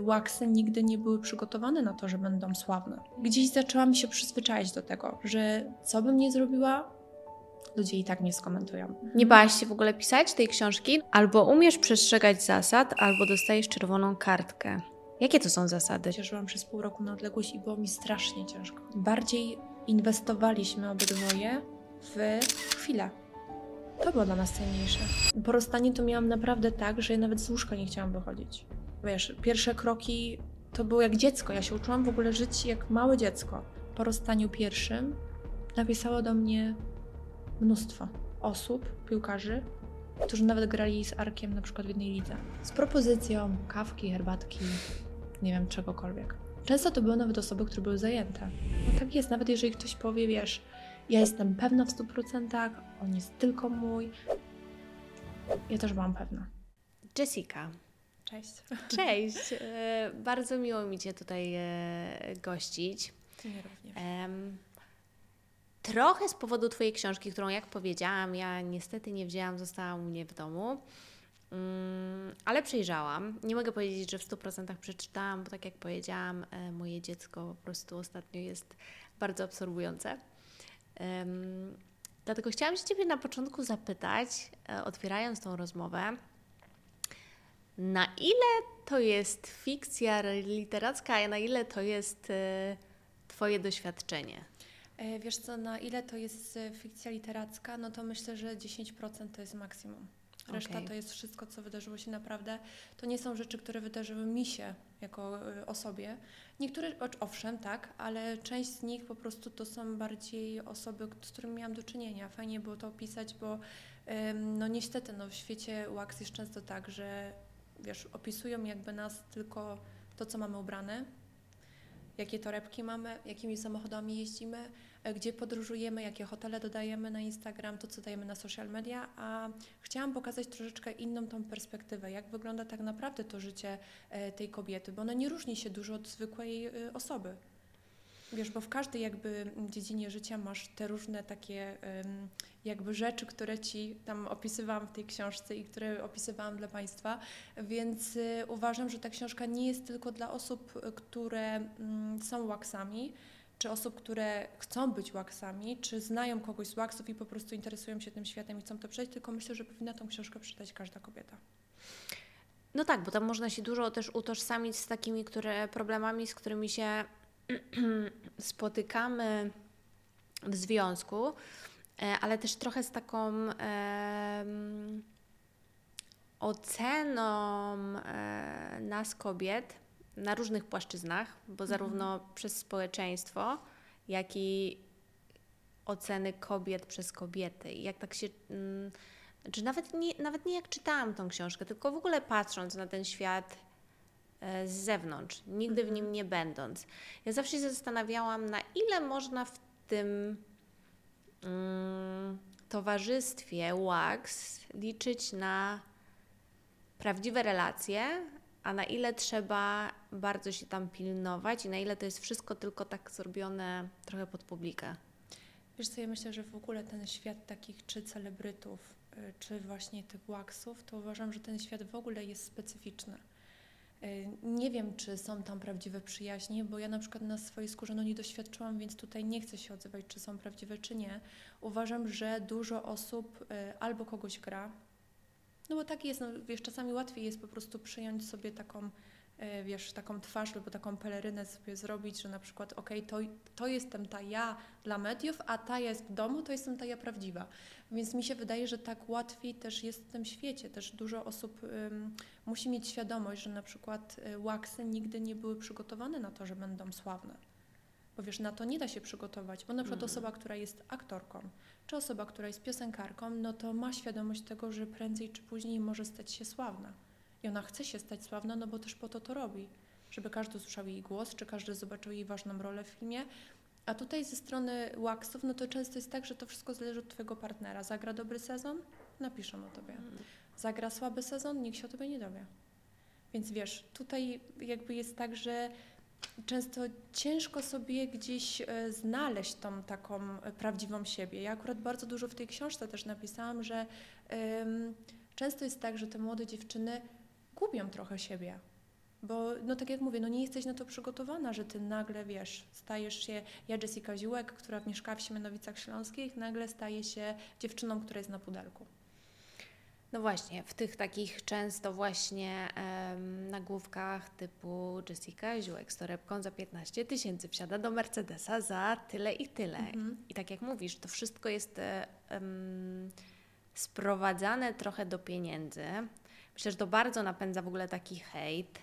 Łaksy nigdy nie były przygotowane na to, że będą sławne. Gdzieś zaczęłam się przyzwyczaić do tego, że co bym nie zrobiła, ludzie i tak mnie skomentują. Nie bałaś się w ogóle pisać tej książki? Albo umiesz przestrzegać zasad, albo dostajesz czerwoną kartkę. Jakie to są zasady? Cieszyłam przez pół roku na odległość i było mi strasznie ciężko. Bardziej inwestowaliśmy obydwoje w chwilę. To było dla nas cenniejsze. Po rozstaniu to miałam naprawdę tak, że ja nawet z łóżka nie chciałam wychodzić. Wiesz, pierwsze kroki to było jak dziecko. Ja się uczyłam w ogóle żyć jak małe dziecko. Po rozstaniu pierwszym napisało do mnie mnóstwo osób, piłkarzy, którzy nawet grali z Arkiem na przykład w jednej lidze. Z propozycją kawki, herbatki, nie wiem, czegokolwiek. Często to były nawet osoby, które były zajęte. No tak jest, nawet jeżeli ktoś powie, wiesz, ja jestem pewna w 100%, on jest tylko mój. Ja też byłam pewna. Jessica. Cześć. Cześć. E, bardzo miło mi Cię tutaj e, gościć. Nie również. Trochę z powodu Twojej książki, którą jak powiedziałam, ja niestety nie wzięłam, została u mnie w domu. Mm, ale przejrzałam. Nie mogę powiedzieć, że w 100% przeczytałam, bo tak jak powiedziałam, e, moje dziecko po prostu ostatnio jest bardzo absorbujące. Dlatego chciałam się Ciebie na początku zapytać, otwierając tą rozmowę, na ile to jest fikcja literacka, a na ile to jest e, Twoje doświadczenie? E, Wiesz co, na ile to jest e, fikcja literacka, no to myślę, że 10% to jest maksimum. Reszta Okej. to jest wszystko, co wydarzyło się naprawdę. To nie są rzeczy, które wydarzyły mi się jako osobie. Niektóre, owszem, tak, ale część z nich po prostu to są bardziej osoby, z którymi miałam do czynienia. Fajnie było to opisać, bo no niestety no, w świecie wax jest często tak, że wiesz, opisują jakby nas tylko to, co mamy ubrane, jakie torebki mamy, jakimi samochodami jeździmy, e, gdzie podróżujemy, jakie hotele dodajemy na Instagram, to co dajemy na social media, a chciałam pokazać troszeczkę inną tą perspektywę, jak wygląda tak naprawdę to życie e, tej kobiety, bo ono nie różni się dużo od zwykłej e, osoby. Wiesz, bo w każdej jakby dziedzinie życia masz te różne takie jakby rzeczy, które ci tam opisywałam w tej książce i które opisywałam dla Państwa, więc y, uważam, że ta książka nie jest tylko dla osób, które mm, są łaksami, czy osób, które chcą być łaksami, czy znają kogoś z łaksów i po prostu interesują się tym światem i chcą to przejść, tylko myślę, że powinna tą książkę przeczytać każda kobieta. No tak, bo tam można się dużo też utożsamić z takimi które, problemami, z którymi się spotykamy w związku, e, ale też trochę z taką em, oceną e, nas kobiet na różnych płaszczyznach, bo zarówno przez społeczeństwo, jak i oceny kobiet przez kobiety. I jak tak się. Mm, czy nawet nie, nawet nie jak czytałam tą książkę, tylko w ogóle patrząc na ten świat e, z zewnątrz, nigdy w nim nie będąc. Ja zawsze się zastanawiałam, na ile można w tym mm, towarzystwie wax liczyć na prawdziwe relacje, a na ile trzeba bardzo się tam pilnować i na ile to jest wszystko tylko tak zrobione trochę pod publikę. Wiesz co, ja myślę, że w ogóle ten świat takich czy celebrytów, y, czy właśnie tych waxów, to uważam, że ten świat w ogóle jest specyficzny. Y, Nie wiem, czy są tam prawdziwe przyjaźnie, bo ja na przykład na swojej skórze no, nie doświadczyłam, więc tutaj nie chcę się odzywać, czy są prawdziwe, czy nie. Uważam, że dużo osób y, albo kogoś gra, no bo tak jest, no, wiesz, czasami łatwiej jest po prostu przyjąć sobie taką, wiesz, taką twarz albo taką pelerynę sobie zrobić, że na przykład, okej, to, to jestem ta ja dla mediów, a ta jest w domu, to jestem ta ja prawdziwa. Więc mi się wydaje, że tak łatwiej też jest w tym świecie. Też dużo osób musi mieć świadomość, że na przykład y, łaksy nigdy nie były przygotowane na to, że będą sławne. Bo wiesz, na to nie da się przygotować, bo na przykład Mhm. osoba, która jest aktorką, czy osoba, która jest piosenkarką, no to ma świadomość tego, że prędzej czy później może stać się sławna. I ona chce się stać sławna, no bo też po to to robi. Żeby każdy usłyszał jej głos, czy każdy zobaczył jej ważną rolę w filmie. A tutaj ze strony Waxów, no to często jest tak, że to wszystko zależy od Twojego partnera. Zagra dobry sezon? Napiszą o Tobie. Zagra słaby sezon? Nikt się o Tobie nie dowie. Więc wiesz, tutaj jakby jest tak, że często ciężko sobie gdzieś e, znaleźć tą taką e, prawdziwą siebie. Ja akurat bardzo dużo w tej książce też napisałam, że em, często jest tak, że te młode dziewczyny gubią trochę siebie. Bo, no tak jak mówię, no nie jesteś na to przygotowana, że ty nagle, wiesz, stajesz się, ja Jessica Ziółek, która mieszkała w Siemianowicach Śląskich, nagle staje się dziewczyną, która jest na pudelku. No właśnie, w tych takich często właśnie em, nagłówkach typu Jessica Ziółek z torebką za 15 tysięcy wsiada do Mercedesa za tyle i tyle. Mhm. I tak jak mówisz, to wszystko jest em, sprowadzane trochę do pieniędzy. Myślę, że to bardzo napędza w ogóle taki hejt.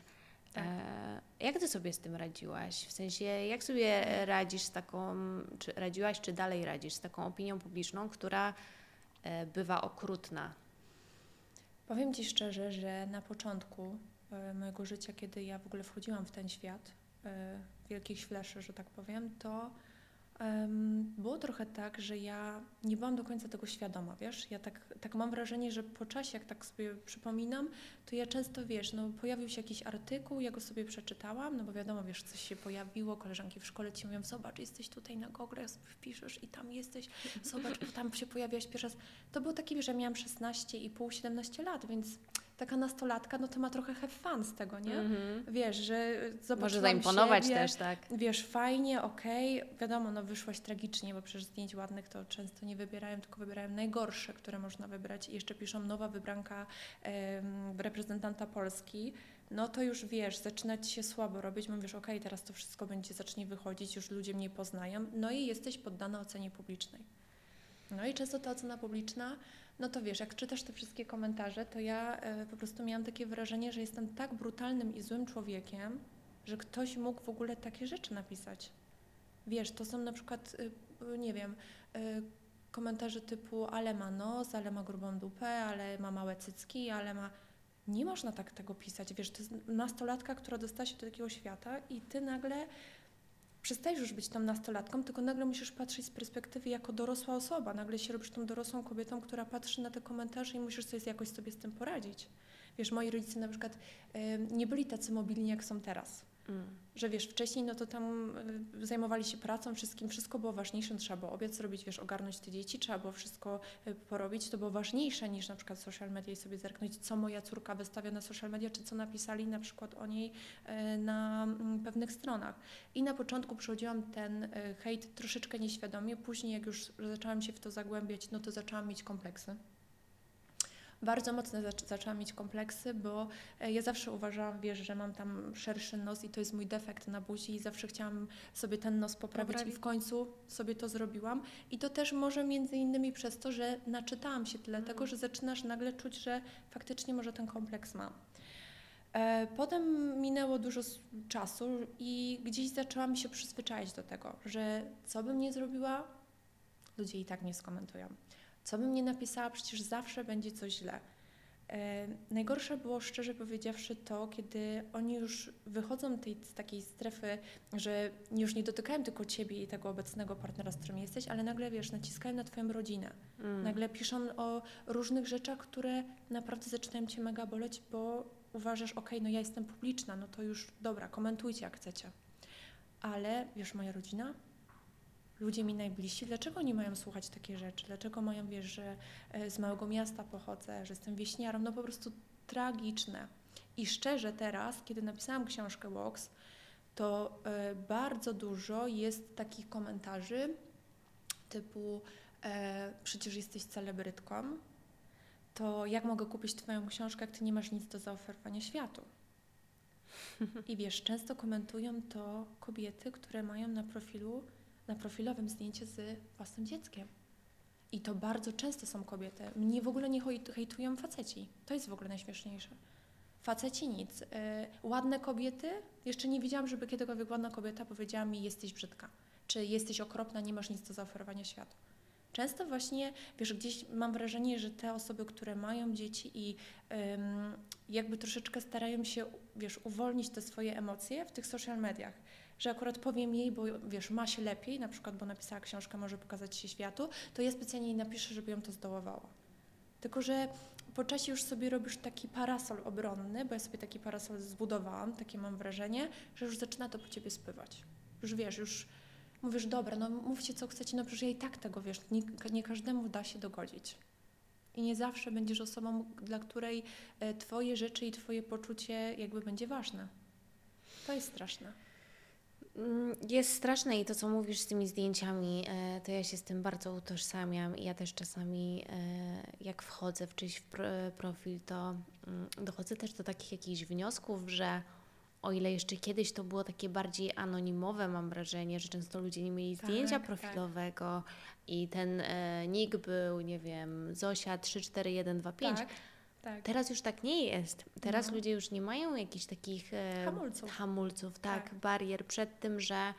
Tak. E, jak Ty sobie z tym radziłaś? W sensie, jak sobie radzisz z taką, czy radziłaś, czy dalej radzisz z taką opinią publiczną, która e, bywa okrutna? Powiem Ci szczerze, że na początku e, mojego życia, kiedy ja w ogóle wchodziłam w ten świat wielkich śleszy, że tak powiem, to było trochę tak, że ja nie byłam do końca tego świadoma, wiesz? Ja tak, tak mam wrażenie, że po czasie, jak tak sobie przypominam, to ja często, wiesz, no pojawił się jakiś artykuł, ja go sobie przeczytałam, no bo wiadomo, wiesz, coś się pojawiło, koleżanki w szkole Ci mówią, zobacz, jesteś tutaj na Google, wpiszesz i tam jesteś, zobacz, tam się pojawiałaś pierwszy raz. To było takie, wiesz, że miałam 16,5, 17 lat, więc taka nastolatka, no to ma trochę have fun z tego, nie? Mhm. Wiesz, że zobaczyłam Może zaimponować siebie, też, tak? Wiesz, fajnie, okej, wiadomo, no wyszłaś tragicznie, bo przecież zdjęć ładnych to często nie wybierają, tylko wybierają najgorsze, które można wybrać i jeszcze piszą nowa wybranka reprezentanta Polski, no to już wiesz, zaczyna Ci się słabo robić, mówisz, okej, teraz to wszystko będzie, zacznie wychodzić, już ludzie mnie poznają, no i jesteś poddana ocenie publicznej. No i często ta ocena publiczna, no to wiesz, jak czytasz te wszystkie komentarze, to ja e, po prostu miałam takie wrażenie, że jestem tak brutalnym i złym człowiekiem, że ktoś mógł w ogóle takie rzeczy napisać. Wiesz, to są na przykład, y, nie wiem, y, komentarze typu ale ma nos, ale ma grubą dupę, ale ma małe cycki, ale ma... Nie można tak tego pisać, wiesz, to jest nastolatka, która dostała się do takiego świata i ty nagle przestajesz już być tą nastolatką, tylko nagle musisz patrzeć z perspektywy jako dorosła osoba. Nagle się robisz tą dorosłą kobietą, która patrzy na te komentarze i musisz sobie jakoś sobie z tym poradzić. Wiesz, moi rodzice na przykład em, nie byli tacy mobilni, jak są teraz. Że wiesz, wcześniej no to tam y, zajmowali się pracą, wszystkim, wszystko było ważniejsze, no trzeba było obiad zrobić, wiesz, ogarnąć te dzieci, trzeba było wszystko y, porobić, to było ważniejsze niż na przykład social media i sobie zerknąć, co moja córka wystawia na social media, czy co napisali na przykład o niej y, na mm, pewnych stronach. I na początku przychodziłam ten hejt troszeczkę nieświadomie, później jak już zaczęłam się w to zagłębiać, no to zaczęłam mieć kompleksy. Bardzo mocno zac- zaczęłam mieć kompleksy, bo e, ja zawsze uważałam, wiesz, że mam tam szerszy nos i to jest mój defekt na buzi i zawsze chciałam sobie ten nos poprawić Poprawić. i w końcu sobie to zrobiłam. I to też może między innymi przez to, że naczytałam się tyle Mhm. tego, że zaczynasz nagle czuć, że faktycznie może ten kompleks mam. E, Potem minęło dużo czasu i gdzieś zaczęłam się przyzwyczaić do tego, że co bym nie zrobiła, ludzie i tak nie skomentują. Co bym nie napisała, przecież zawsze będzie coś źle. E, najgorsze było, szczerze powiedziawszy, to, kiedy oni już wychodzą tej, z takiej strefy, że już nie dotykają tylko ciebie i tego obecnego partnera, z którym jesteś, ale nagle, wiesz, naciskają na twoją rodzinę. Mm. Nagle piszą o różnych rzeczach, które naprawdę zaczynają cię mega boleć, bo uważasz, okej, no ja jestem publiczna, no to już dobra, komentujcie jak chcecie. Ale wiesz, moja rodzina, ludzie mi najbliżsi, dlaczego nie mają słuchać takie rzeczy? Dlaczego mają, wiesz, że e, z małego miasta pochodzę, że jestem wieśniarą? No po prostu tragiczne. I szczerze teraz, kiedy napisałam książkę Vox, to e, bardzo dużo jest takich komentarzy typu e, przecież jesteś celebrytką, to jak mogę kupić Twoją książkę, jak Ty nie masz nic do zaoferowania światu? I wiesz, często komentują to kobiety, które mają na profilu, na profilowym zdjęcie z własnym dzieckiem. I to bardzo często są kobiety. Mnie w ogóle nie hejtują faceci. To jest w ogóle najśmieszniejsze. Faceci nic. Y, ładne kobiety, jeszcze nie widziałam, żeby kiedykolwiek ładna kobieta powiedziała mi, jesteś brzydka. Czy jesteś okropna, nie masz nic do zaoferowania światu. Często właśnie, wiesz, gdzieś mam wrażenie, że te osoby, które mają dzieci i ym, jakby troszeczkę starają się, wiesz, uwolnić te swoje emocje w tych social mediach. Że akurat powiem jej, bo wiesz, ma się lepiej, na przykład, bo napisała książkę, może pokazać się światu, to ja specjalnie jej napiszę, żeby ją to zdołowała. Tylko, że po czasie już sobie robisz taki parasol obronny, bo ja sobie taki parasol zbudowałam, takie mam wrażenie, że już zaczyna to po ciebie spływać. Już wiesz, już mówisz, dobra, no mówcie co chcecie, no przecież ja i tak tego, wiesz, nie, nie każdemu da się dogodzić. I nie zawsze będziesz osobą, dla której e, twoje rzeczy i twoje poczucie jakby będzie ważne. jest straszne. Mm, Jest straszne i to, co mówisz z tymi zdjęciami, e, to ja się z tym bardzo utożsamiam i ja też czasami, e, jak wchodzę w czyjś pro- profil, to mm, dochodzę też do takich jakichś wniosków, że o ile jeszcze kiedyś to było takie bardziej anonimowe, mam wrażenie, że często ludzie nie mieli Tak, zdjęcia tak. profilowego i ten e, nick był, nie wiem, Zosia 34125. Tak, tak. Teraz już tak nie jest. Teraz No. ludzie już nie mają jakichś takich e, Hamulców. hamulców, tak, Tak. barier przed tym, że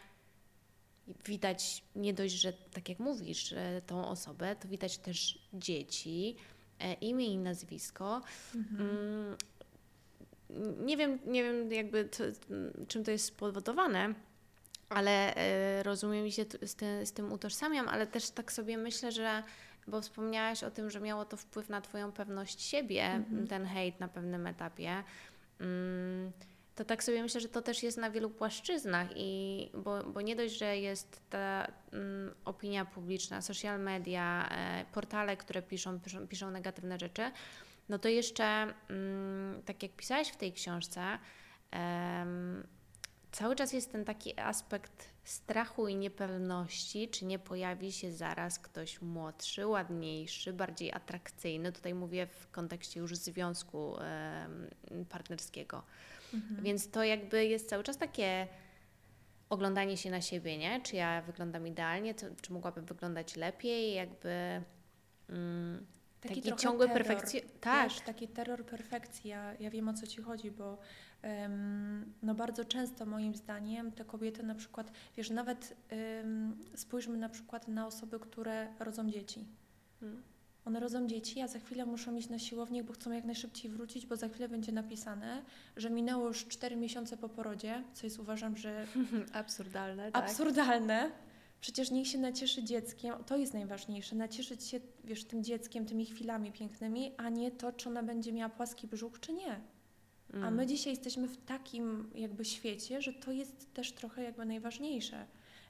widać nie dość, że tak jak mówisz, że tą osobę, to widać też dzieci, e, imię i nazwisko. Mhm. Mm, nie wiem, nie wiem jakby co, czym to jest spowodowane, ale e, rozumiem i się z, ty, z tym utożsamiam, ale też tak sobie myślę, że bo wspomniałaś o tym, że miało to wpływ na Twoją pewność siebie, Mhm. ten hejt na pewnym etapie. Mm, to tak sobie myślę, że to też jest na wielu płaszczyznach i bo, bo nie dość, że jest ta mm, opinia publiczna, social media, e, portale, które piszą, piszą, piszą negatywne rzeczy, no to jeszcze, mm, tak jak pisałaś w tej książce, em, cały czas jest ten taki aspekt strachu i niepewności, czy nie pojawi się zaraz ktoś młodszy, ładniejszy, bardziej atrakcyjny. Tutaj mówię w kontekście już związku partnerskiego. Mhm. Więc to jakby jest cały czas takie oglądanie się na siebie, nie? Czy ja wyglądam idealnie, czy mogłabym wyglądać lepiej, jakby mm, taki, trochę ciągły perfekcję. Tak, Wiesz, taki terror perfekcji. Ja, ja wiem o co ci chodzi, bo no bardzo często moim zdaniem te kobiety na przykład, wiesz, nawet spójrzmy na przykład na osoby, które rodzą dzieci. Mm. One rodzą dzieci, a za chwilę muszą iść na siłownię, bo chcą jak najszybciej wrócić, bo za chwilę będzie napisane, że minęło już 4 miesiące po porodzie, co jest uważam, że absurdalne, tak. absurdalne. Przecież niech się nacieszy dzieckiem, to jest najważniejsze, nacieszyć się, wiesz, tym dzieckiem, tymi chwilami pięknymi, a nie to, czy ona będzie miała płaski brzuch, czy nie. A Mm. my dzisiaj jesteśmy w takim jakby świecie, że to jest też trochę jakby najważniejsze.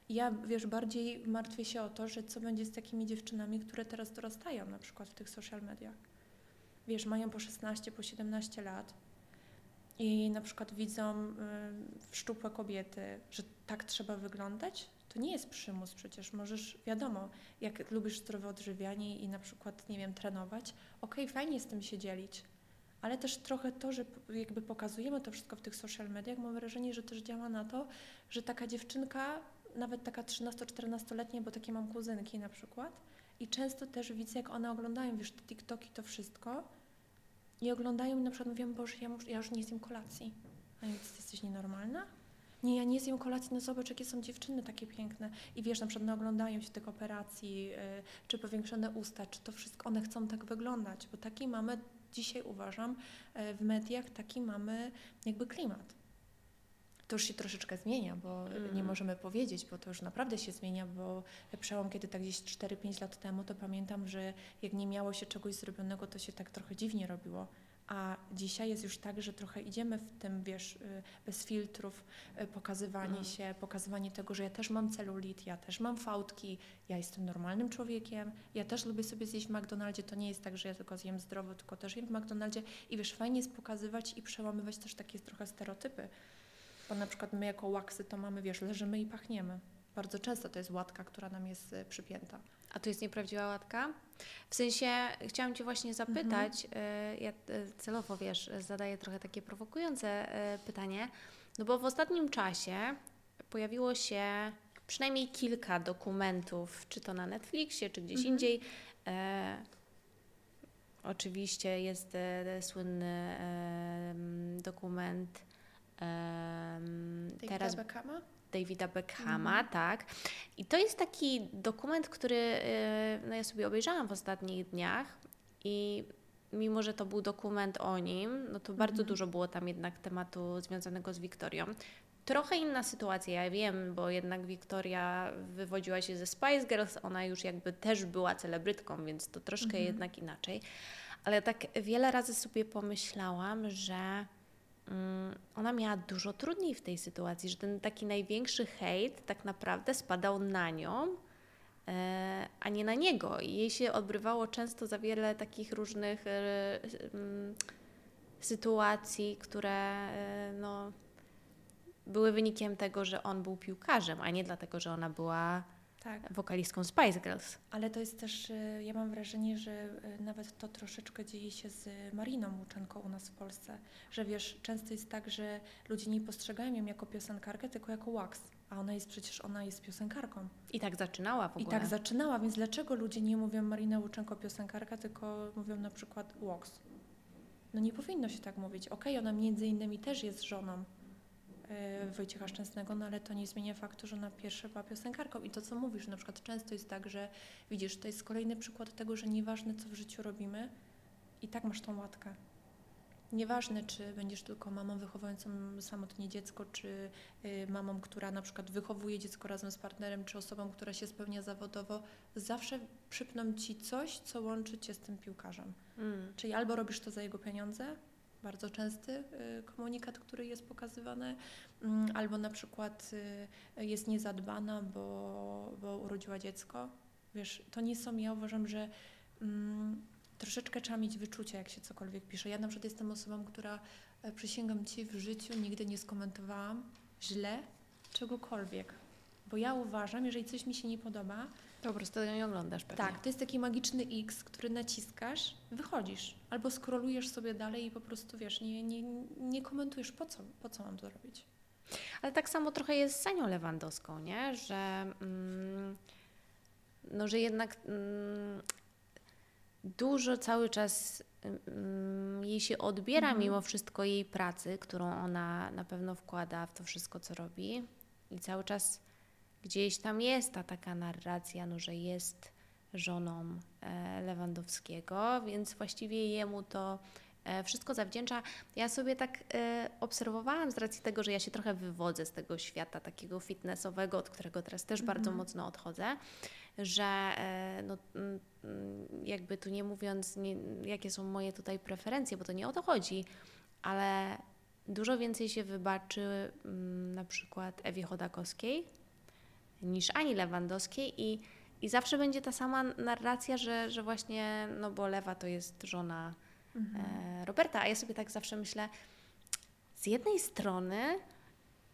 Ja, wiesz, bardziej martwię się o to, że co będzie z takimi dziewczynami, które teraz dorastają na przykład w tych social mediach. Wiesz, mają po 16, po 17 lat i na przykład widzą y, szczupłe kobiety, że tak trzeba wyglądać. To nie jest przymus przecież. Możesz, wiadomo, jak lubisz zdrowe odżywianie i na przykład, nie wiem, trenować, okej, fajnie z tym się dzielić, ale też trochę to, że jakby pokazujemy to wszystko w tych social mediach, mam wrażenie, że też działa na to, że taka dziewczynka, nawet taka 13-14-letnia, bo takie mam kuzynki na przykład, i często też widzę, jak one oglądają, wiesz, te TikToki, to wszystko, i oglądają i na przykład mówią, Boże, ja, ja już nie zjem kolacji. A ja ty jesteś nienormalna? Nie, ja nie zjem kolacji, no zobacz, jakie są dziewczyny takie piękne. I wiesz, na przykład no, oglądają się tych operacji, y, czy powiększone usta, czy to wszystko, one chcą tak wyglądać, bo taki mamy, dzisiaj uważam, y, w mediach taki mamy jakby klimat. To już się troszeczkę zmienia, bo Mm. nie możemy powiedzieć, bo to już naprawdę się zmienia, bo przełom, kiedy tak gdzieś 4-5 lat temu, to pamiętam, że jak nie miało się czegoś zrobionego, to się tak trochę dziwnie robiło. A dzisiaj jest już tak, że trochę idziemy w tym, wiesz, y, bez filtrów, y, pokazywanie Mm. się, pokazywanie tego, że ja też mam celulit, ja też mam fałdki, ja jestem normalnym człowiekiem, ja też lubię sobie zjeść w McDonaldzie, to nie jest tak, że ja tylko zjem zdrowo, tylko też jem w McDonaldzie i wiesz, fajnie jest pokazywać i przełamywać też takie trochę stereotypy, bo na przykład my jako łaksy to mamy, wiesz, leżymy i pachniemy. Bardzo często to jest łatka, która nam jest y, przypięta. A to jest nieprawdziwa łatka? W sensie chciałam Cię właśnie zapytać, e, ja e, celowo wiesz, zadaję trochę takie prowokujące pytanie, no bo w ostatnim czasie pojawiło się przynajmniej kilka dokumentów, czy to na Netflixie, czy gdzieś Mhm. indziej. E, oczywiście jest e, słynny e, dokument e, teraz Beckhama? Davida Beckhama, Mhm. tak. I to jest taki dokument, który y, no ja sobie obejrzałam w ostatnich dniach i mimo, że to był dokument o nim, no to bardzo Mhm. dużo było tam jednak tematu związanego z Wiktorią. Trochę inna sytuacja, ja wiem, bo jednak Wiktoria wywodziła się ze Spice Girls, ona już jakby też była celebrytką, więc to troszkę Mhm. jednak inaczej. Ale tak wiele razy sobie pomyślałam, że ona miała dużo trudniej w tej sytuacji, że ten taki największy hejt tak naprawdę spadał na nią, e, a nie na niego. I jej się odbrywało często za wiele takich różnych e, mm, sytuacji, które e, no, były wynikiem tego, że on był piłkarzem, a nie dlatego, że ona była Tak. wokalistką Spice Girls. Ale to jest też, y, ja mam wrażenie, że y, nawet to troszeczkę dzieje się z Mariną Łuczenko u nas w Polsce. Że wiesz, często jest tak, że ludzie nie postrzegają ją jako piosenkarkę, tylko jako wax. A ona jest przecież, ona jest piosenkarką. I tak zaczynała w I ogóle. tak zaczynała, więc dlaczego ludzie nie mówią Marina Łuczenko piosenkarka, tylko mówią na przykład wax? No nie powinno się tak mówić. Okej, ona między innymi też jest żoną Wojciecha Szczęsnego, no ale to nie zmienia faktu, że ona pierwsza była piosenkarką. I to, co mówisz, na przykład często jest tak, że widzisz, to jest kolejny przykład tego, że nieważne, co w życiu robimy, i tak masz tą łatkę. Nieważne, czy będziesz tylko mamą wychowującą samotnie dziecko, czy y, mamą, która na przykład wychowuje dziecko razem z partnerem, czy osobą, która się spełnia zawodowo, zawsze przypną ci coś, co łączy cię z tym piłkarzem. Mm. Czyli albo robisz to za jego pieniądze, bardzo częsty y, komunikat, który jest pokazywany, mm, albo na przykład y, jest niezadbana, bo, bo urodziła dziecko. Wiesz, to nie są, ja uważam, że mm, troszeczkę trzeba mieć wyczucie, jak się cokolwiek pisze. Ja na przykład jestem osobą, która, e, przysięgam Ci, w życiu nigdy nie skomentowałam źle czegokolwiek. Bo ja uważam, jeżeli coś mi się nie podoba, po prostu ją oglądasz pewnie. tak, to jest taki magiczny X, który naciskasz, wychodzisz. Albo skrolujesz sobie dalej i po prostu wiesz, nie, nie, nie komentujesz, po co, po co mam to robić. Ale tak samo trochę jest z Anią Lewandowską, nie? Że, mm, no, że jednak mm, dużo cały czas mm, jej się odbiera Mhm. mimo wszystko jej pracy, którą ona na pewno wkłada w to wszystko, co robi. I cały czas gdzieś tam jest ta taka narracja, no, że jest żoną e, Lewandowskiego, więc właściwie jemu to e, wszystko zawdzięcza. Ja sobie tak e, obserwowałam z racji tego, że ja się trochę wywodzę z tego świata takiego fitnessowego, od którego teraz też bardzo Mhm. mocno odchodzę, że no, mm, mm, jakby tu nie mówiąc, nie, jakie są moje tutaj preferencje, bo to nie o to chodzi, ale dużo więcej się wybaczy mm, na przykład Ewie Chodakowskiej niż Ani Lewandowskiej i, i zawsze będzie ta sama narracja, że, że właśnie, no bo Lewa to jest żona e, Roberta, a ja sobie tak zawsze myślę, z jednej strony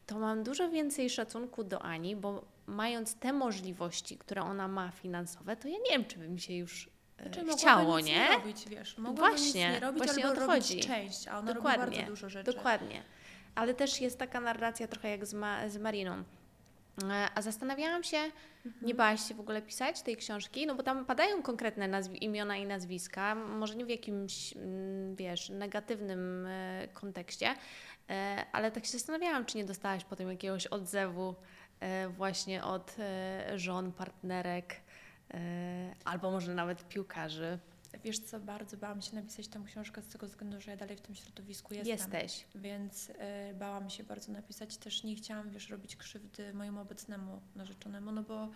to mam dużo więcej szacunku do Ani, bo mając te możliwości, które ona ma finansowe, to ja nie wiem, czy by mi się już e, Znaczy, chciało, nie? nie robić, wiesz, Właśnie, nie robić, właśnie albo o to robić chodzi. część, a ona Dokładnie, robi bardzo dużo rzeczy. Dokładnie. Ale też jest taka narracja trochę jak z, ma, z Mariną. E, A zastanawiałam się, Mhm. nie bałaś się w ogóle pisać tej książki? No bo tam padają konkretne imiona i nazwiska, może nie w jakimś, mm, wiesz, negatywnym e, kontekście, e, ale tak się zastanawiałam, czy nie dostałaś potem jakiegoś odzewu właśnie od żon, partnerek, albo może nawet piłkarzy. Wiesz co, bardzo bałam się napisać tę książkę z tego względu, że ja dalej w tym środowisku jestem. Jesteś. Więc y, bałam się bardzo napisać. Też nie chciałam, wiesz, robić krzywdy mojemu obecnemu narzeczonemu, no bo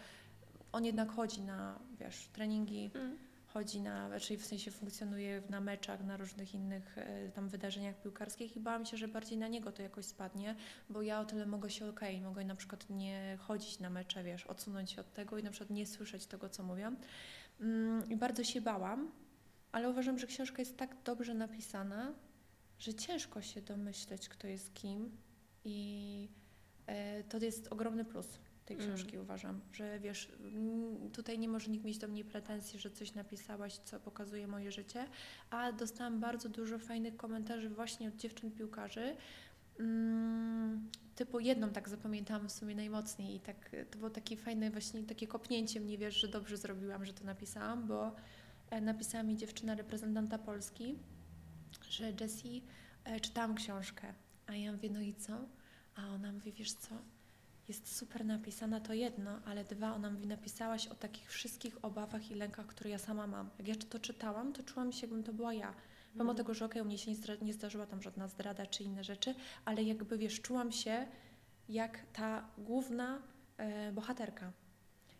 on jednak chodzi na, wiesz, treningi, Mm. chodzi na, raczej w sensie funkcjonuje na meczach, na różnych innych y, tam wydarzeniach piłkarskich i bałam się, że bardziej na niego to jakoś spadnie, bo ja o tyle mogę się okej, mogę na przykład nie chodzić na mecze, wiesz, odsunąć się od tego i na przykład nie słyszeć tego, co mówią. Mm, I bardzo się bałam, ale uważam, że książka jest tak dobrze napisana, że ciężko się domyśleć, kto jest kim i e, to jest ogromny plus tej Mm. książki, uważam, że wiesz, mm, tutaj nie może nikt mieć do mnie pretensji, że coś napisałaś, co pokazuje moje życie, a dostałam bardzo dużo fajnych komentarzy właśnie od dziewczyn piłkarzy, Mm, typu jedną tak zapamiętałam w sumie najmocniej i tak to było takie fajne właśnie takie kopnięcie mnie, wiesz, że dobrze zrobiłam, że to napisałam, bo napisała mi dziewczyna reprezentanta Polski, że Jessie, e, czytałam książkę, a ja mówię, no i co? A ona mówi, wiesz co, jest super napisana, to jedno, ale dwa, ona mówi, napisałaś o takich wszystkich obawach i lękach, które ja sama mam. Jak ja to czytałam, to czułam się, jakbym to była ja. Pomimo Mhm. tego, że okej, u mnie się nie, nie zdarzyła tam żadna zdrada czy inne rzeczy, ale jakby, wiesz, czułam się jak ta główna e, bohaterka.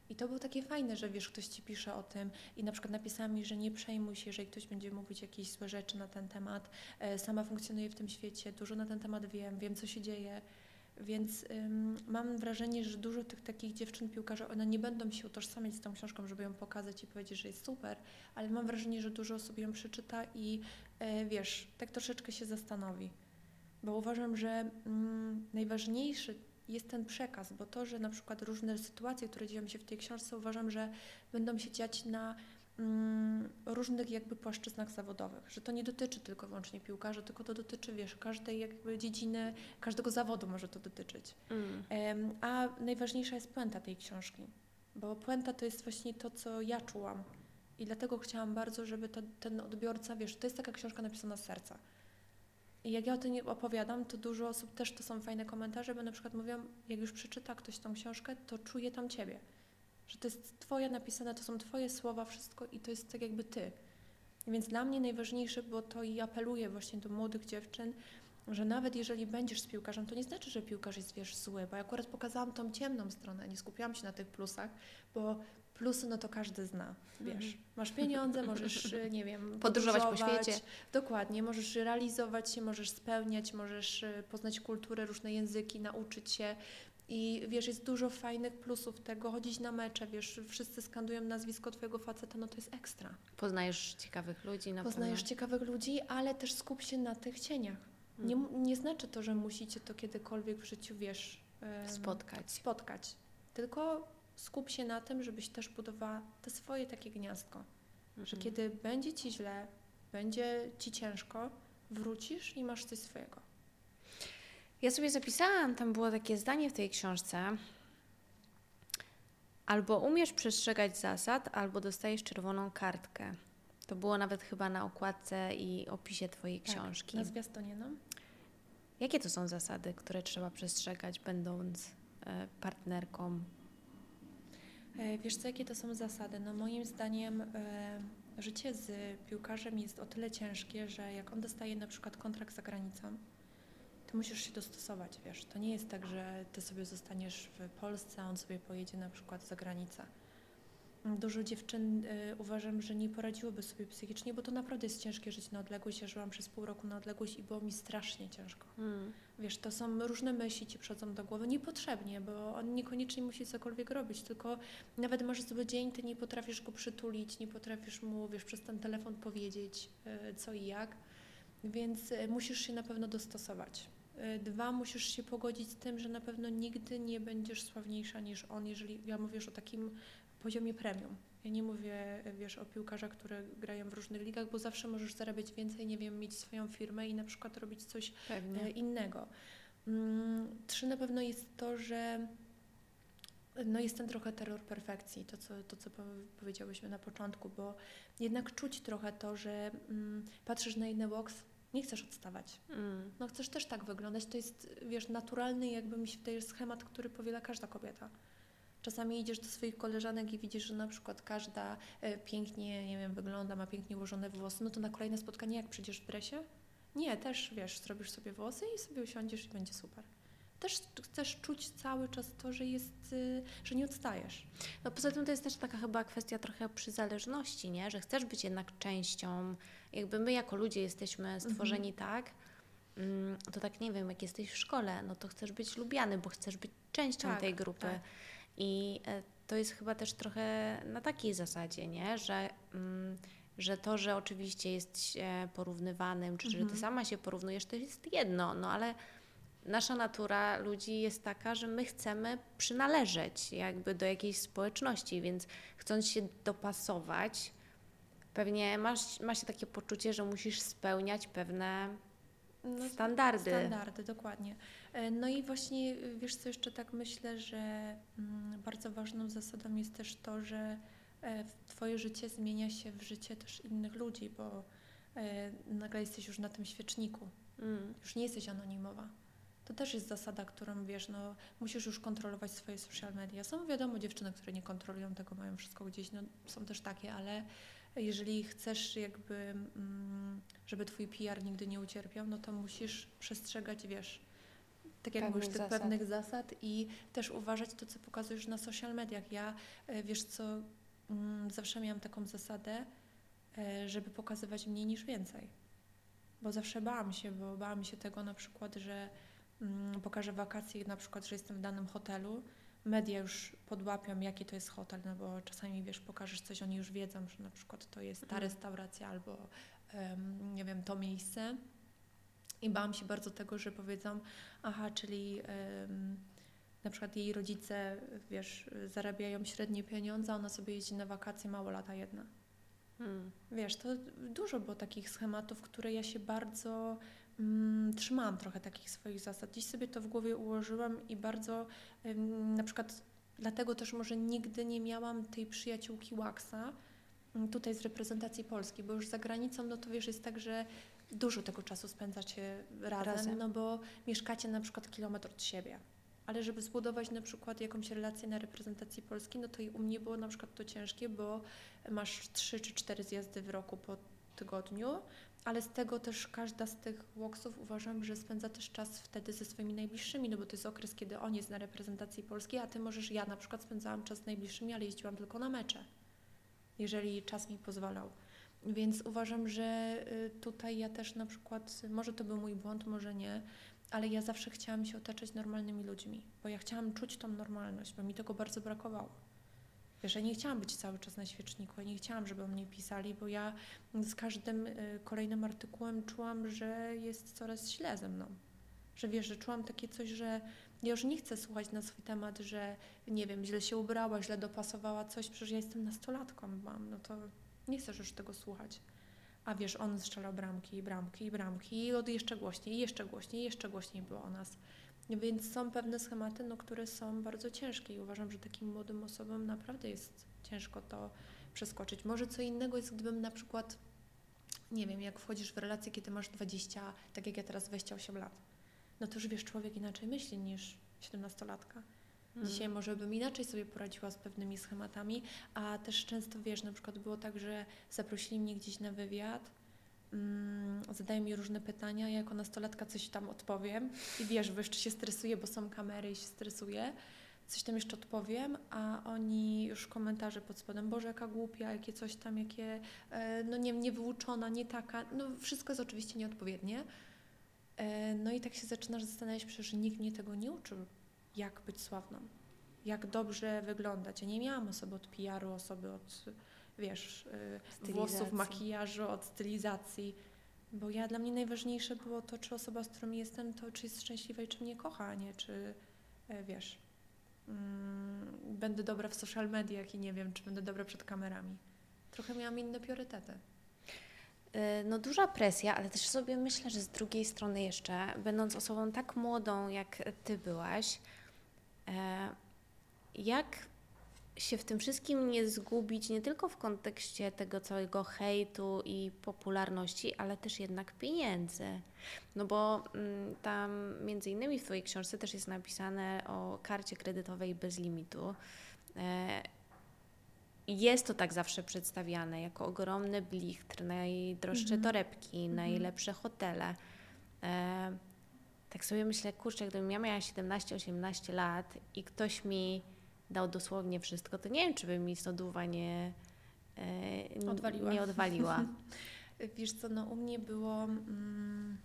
I to było takie fajne, że wiesz, ktoś ci pisze o tym i na przykład napisała mi, że nie przejmuj się, jeżeli ktoś będzie mówić jakieś złe rzeczy na ten temat. E, sama funkcjonuję w tym świecie, dużo na ten temat wiem, wiem co się dzieje. Więc ym, mam wrażenie, że dużo tych takich dziewczyn piłkarzy, one nie będą się utożsamiać z tą książką, żeby ją pokazać i powiedzieć, że jest super, ale mam wrażenie, że dużo osób ją przeczyta i e, wiesz, tak troszeczkę się zastanowi. Bo uważam, że najważniejszy jest ten przekaz, bo to, że na przykład różne sytuacje, które dzieją się w tej książce, uważam, że będą się dziać na mm, różnych jakby płaszczyznach zawodowych, że to nie dotyczy tylko wyłącznie piłkarza, tylko to dotyczy, wiesz, każdej jakby dziedziny, każdego zawodu może to dotyczyć. Mm. Em, A najważniejsza jest puenta tej książki, bo puenta to jest właśnie to, co ja czułam. I dlatego chciałam bardzo, żeby to, ten odbiorca, wiesz, to jest taka książka napisana z serca. I jak ja o tym opowiadam, to dużo osób też to są fajne komentarze, bo na przykład mówią, jak już przeczyta ktoś tą książkę, to czuje tam Ciebie. Że to jest Twoje napisane, to są Twoje słowa, wszystko i to jest tak jakby Ty. Więc dla mnie najważniejsze było to i apeluję właśnie do młodych dziewczyn, że nawet jeżeli będziesz z piłkarzem, to nie znaczy, że piłkarz jest, wiesz, zły, bo ja akurat pokazałam tą ciemną stronę, nie skupiłam się na tych plusach, bo plusy, no to każdy zna, wiesz. Mhm. Masz pieniądze, możesz, nie wiem, Podróżować po świecie. Dokładnie, możesz realizować się, możesz spełniać, możesz y, poznać kulturę, różne języki, nauczyć się. I wiesz, jest dużo fajnych plusów tego, chodzić na mecze, wiesz, wszyscy skandują nazwisko twojego faceta, no to jest ekstra. Poznajesz ciekawych ludzi na Poznajesz pewno. ciekawych ludzi, ale też skup się na tych cieniach. Nie, Mhm. nie znaczy to, że musicie to kiedykolwiek w życiu, wiesz, Spotkać. spotkać. Tylko skup się na tym, żebyś też budowała te swoje takie gniazdko. Że Mhm. kiedy będzie ci źle, będzie ci ciężko, wrócisz i masz coś swojego. Ja sobie zapisałam, tam było takie zdanie w tej książce. Albo umiesz przestrzegać zasad, albo dostajesz czerwoną kartkę. To było nawet chyba na okładce i opisie Twojej książki. Na zwiastunie, no. Jakie to są zasady, które trzeba przestrzegać, będąc e, partnerką? E, Wiesz co, jakie to są zasady? No moim zdaniem e, życie z piłkarzem jest o tyle ciężkie, że jak on dostaje na przykład kontrakt za granicą, to musisz się dostosować, wiesz. To nie jest tak, że ty sobie zostaniesz w Polsce, a on sobie pojedzie na przykład za granicę. Dużo dziewczyn e, uważam, że nie poradziłoby sobie psychicznie, bo to naprawdę jest ciężkie żyć na odległość. Ja żyłam przez pół roku na odległość i było mi strasznie ciężko. Mm. Wiesz, to są różne myśli ci przychodzą do głowy, niepotrzebnie, bo on niekoniecznie musi cokolwiek robić, tylko nawet masz zły dzień, ty nie potrafisz go przytulić, nie potrafisz mu, wiesz, przez ten telefon powiedzieć e, co i jak, więc e, musisz się na pewno dostosować. E, Dwa, musisz się pogodzić z tym, że na pewno nigdy nie będziesz sławniejsza niż on, jeżeli ja mówię już o takim poziomie premium. Ja nie mówię, e, wiesz, o piłkarzach, które grają w różnych ligach, bo zawsze możesz zarabiać więcej, nie wiem, mieć swoją firmę i na przykład robić coś e, Pewnie. innego. Mm, Trzy na pewno jest to, że no jest ten trochę terror perfekcji, to co, to, co po- powiedziałyśmy na początku, bo jednak czuć trochę to, że mm, patrzysz na inny boks, nie chcesz odstawać. Mm. No chcesz też tak wyglądać, to jest, wiesz, naturalny jakby mi się wydaje schemat, który powiela każda kobieta. Czasami idziesz do swoich koleżanek i widzisz, że na przykład każda e, pięknie, nie wiem, wygląda, ma pięknie ułożone włosy, no to na kolejne spotkanie jak przyjdziesz w dresie? Nie, też, wiesz, zrobisz sobie włosy i sobie usiądziesz i będzie super. Też chcesz czuć cały czas to, że jest, y, że nie odstajesz. No poza tym to jest też taka chyba kwestia trochę przynależności, nie? Że chcesz być jednak częścią, jakby my jako ludzie jesteśmy stworzeni tak, mm, to tak nie wiem, jak jesteś w szkole, no to chcesz być lubiany, bo chcesz być częścią Tak, tej grupy. tak. I e, to jest chyba też trochę na takiej zasadzie, nie? Że, mm, że to, że oczywiście jest porównywanym, czy że ty Mhm. sama się porównujesz, to jest jedno, no ale nasza natura ludzi jest taka, że my chcemy przynależeć jakby do jakiejś społeczności, więc chcąc się dopasować, pewnie masz, ma się takie poczucie, że musisz spełniać pewne No, standardy. Standardy, dokładnie. E, No i właśnie, y, wiesz co, jeszcze tak myślę, że mm, bardzo ważną zasadą jest też to, że e, Twoje życie zmienia się w życie też innych ludzi, bo e, nagle jesteś już na tym świeczniku, Mm. już nie jesteś anonimowa. To też jest zasada, którą wiesz, no musisz już kontrolować swoje social media. Są wiadomo dziewczyny, które nie kontrolują tego, mają wszystko gdzieś, no są też takie, ale jeżeli chcesz jakby, mm, żeby twój PR nigdy nie ucierpiał, no to musisz przestrzegać, wiesz, tak jak Pewnych mówisz, tych zasad. pewnych zasad i też uważać to, co pokazujesz na social mediach. Ja, e, wiesz co, mm, zawsze miałam taką zasadę, e, żeby pokazywać mniej niż więcej. Bo zawsze bałam się, bo bałam się tego na przykład, że mm, pokażę wakacje, na przykład, że jestem w danym hotelu, media już podłapią, jaki to jest hotel, no bo czasami, wiesz, pokażesz coś, oni już wiedzą, że na przykład to jest ta Mhm. restauracja albo, nie wiem, to miejsce. I bałam się bardzo tego, że powiedzą, aha, czyli em, na przykład jej rodzice, wiesz, zarabiają średnie pieniądze, a ona sobie jeździ na wakacje mało lata jedna. Mm. Wiesz, to dużo było takich schematów, które ja się bardzo mm, trzymałam trochę takich swoich zasad. Dziś sobie to w głowie ułożyłam i bardzo ym, na przykład dlatego też może nigdy nie miałam tej przyjaciółki Waxa mm, tutaj z reprezentacji Polski, bo już za granicą, no to wiesz, jest tak, że dużo tego czasu spędzacie razem, Razem. no bo mieszkacie na przykład kilometr od siebie. Ale żeby zbudować na przykład jakąś relację na reprezentacji Polski, no to i u mnie było na przykład to ciężkie, bo masz trzy czy cztery zjazdy w roku po tygodniu, ale z tego też każda z tych walksów uważam, że spędza też czas wtedy ze swoimi najbliższymi, no bo to jest okres, kiedy on jest na reprezentacji Polski, a ty możesz, ja na przykład spędzałam czas z najbliższymi, ale jeździłam tylko na mecze, jeżeli czas mi pozwalał. Więc uważam, że y, tutaj ja też na przykład, może to był mój błąd, może nie, ale ja zawsze chciałam się otaczać normalnymi ludźmi, bo ja chciałam czuć tą normalność, bo mi tego bardzo brakowało. Wiesz, ja nie chciałam być cały czas na świeczniku, ja nie chciałam, żeby o mnie pisali, bo ja z każdym y, kolejnym artykułem czułam, że jest coraz źle ze mną. Że wiesz, że czułam takie coś, że ja już nie chcę słuchać na swój temat, że nie wiem, źle się ubrała, źle dopasowała coś, przecież ja jestem nastolatką, mam, no to nie chcesz już tego słuchać. A wiesz, on strzelał bramki, i bramki, i bramki, i od jeszcze głośniej, i jeszcze głośniej, i jeszcze głośniej było o nas. Więc są pewne schematy, no, które są bardzo ciężkie i uważam, że takim młodym osobom naprawdę jest ciężko to przeskoczyć. Może co innego jest, gdybym na przykład, nie wiem, jak wchodzisz w relację, kiedy masz 20, tak jak ja teraz 28 lat, no to już wiesz, człowiek inaczej myśli niż 17-latka. Dzisiaj może bym inaczej sobie poradziła z pewnymi schematami, a też często wiesz, na przykład było tak, że zaprosili mnie gdzieś na wywiad, mm, zadają mi różne pytania, ja jako nastolatka coś tam odpowiem i wiesz, bo jeszcze się stresuję, bo są kamery i się stresuję, coś tam jeszcze odpowiem, a oni już komentarze pod spodem, Boże, jaka głupia, jakie coś tam, jakie, e, no nie, niewyuczona, nie taka, no wszystko jest oczywiście nieodpowiednie. E, No i tak się zaczynasz zastanawiać, przecież nikt mnie tego nie uczył, jak być sławną, jak dobrze wyglądać. Ja nie miałam osoby od PR-u, osoby od, wiesz, y, włosów, makijażu, od stylizacji, bo ja dla mnie najważniejsze było to, czy osoba, z którą jestem, to czy jest szczęśliwa i czy mnie kocha, a nie czy, e, wiesz, mm, będę dobra w social mediach i nie wiem, czy będę dobra przed kamerami. Trochę miałam inne priorytety. Y, No duża presja, ale też sobie myślę, że z drugiej strony jeszcze, będąc osobą tak młodą, jak ty byłaś, e, jak się w tym wszystkim nie zgubić, nie tylko w kontekście tego całego hejtu i popularności, ale też jednak pieniędzy. No bo mm, tam między innymi w Twojej książce też jest napisane o karcie kredytowej bez limitu. E, jest to tak zawsze przedstawiane jako ogromny blichtr, najdroższe Mhm. torebki, Mhm. najlepsze hotele. Tak sobie myślę, kurczę, gdybym ja miała 17-18 lat i ktoś mi dał dosłownie wszystko, to nie wiem, czy by mi lodówa nie, e, Odwaliła. nie odwaliła. Wiesz co, no u mnie było. Mm,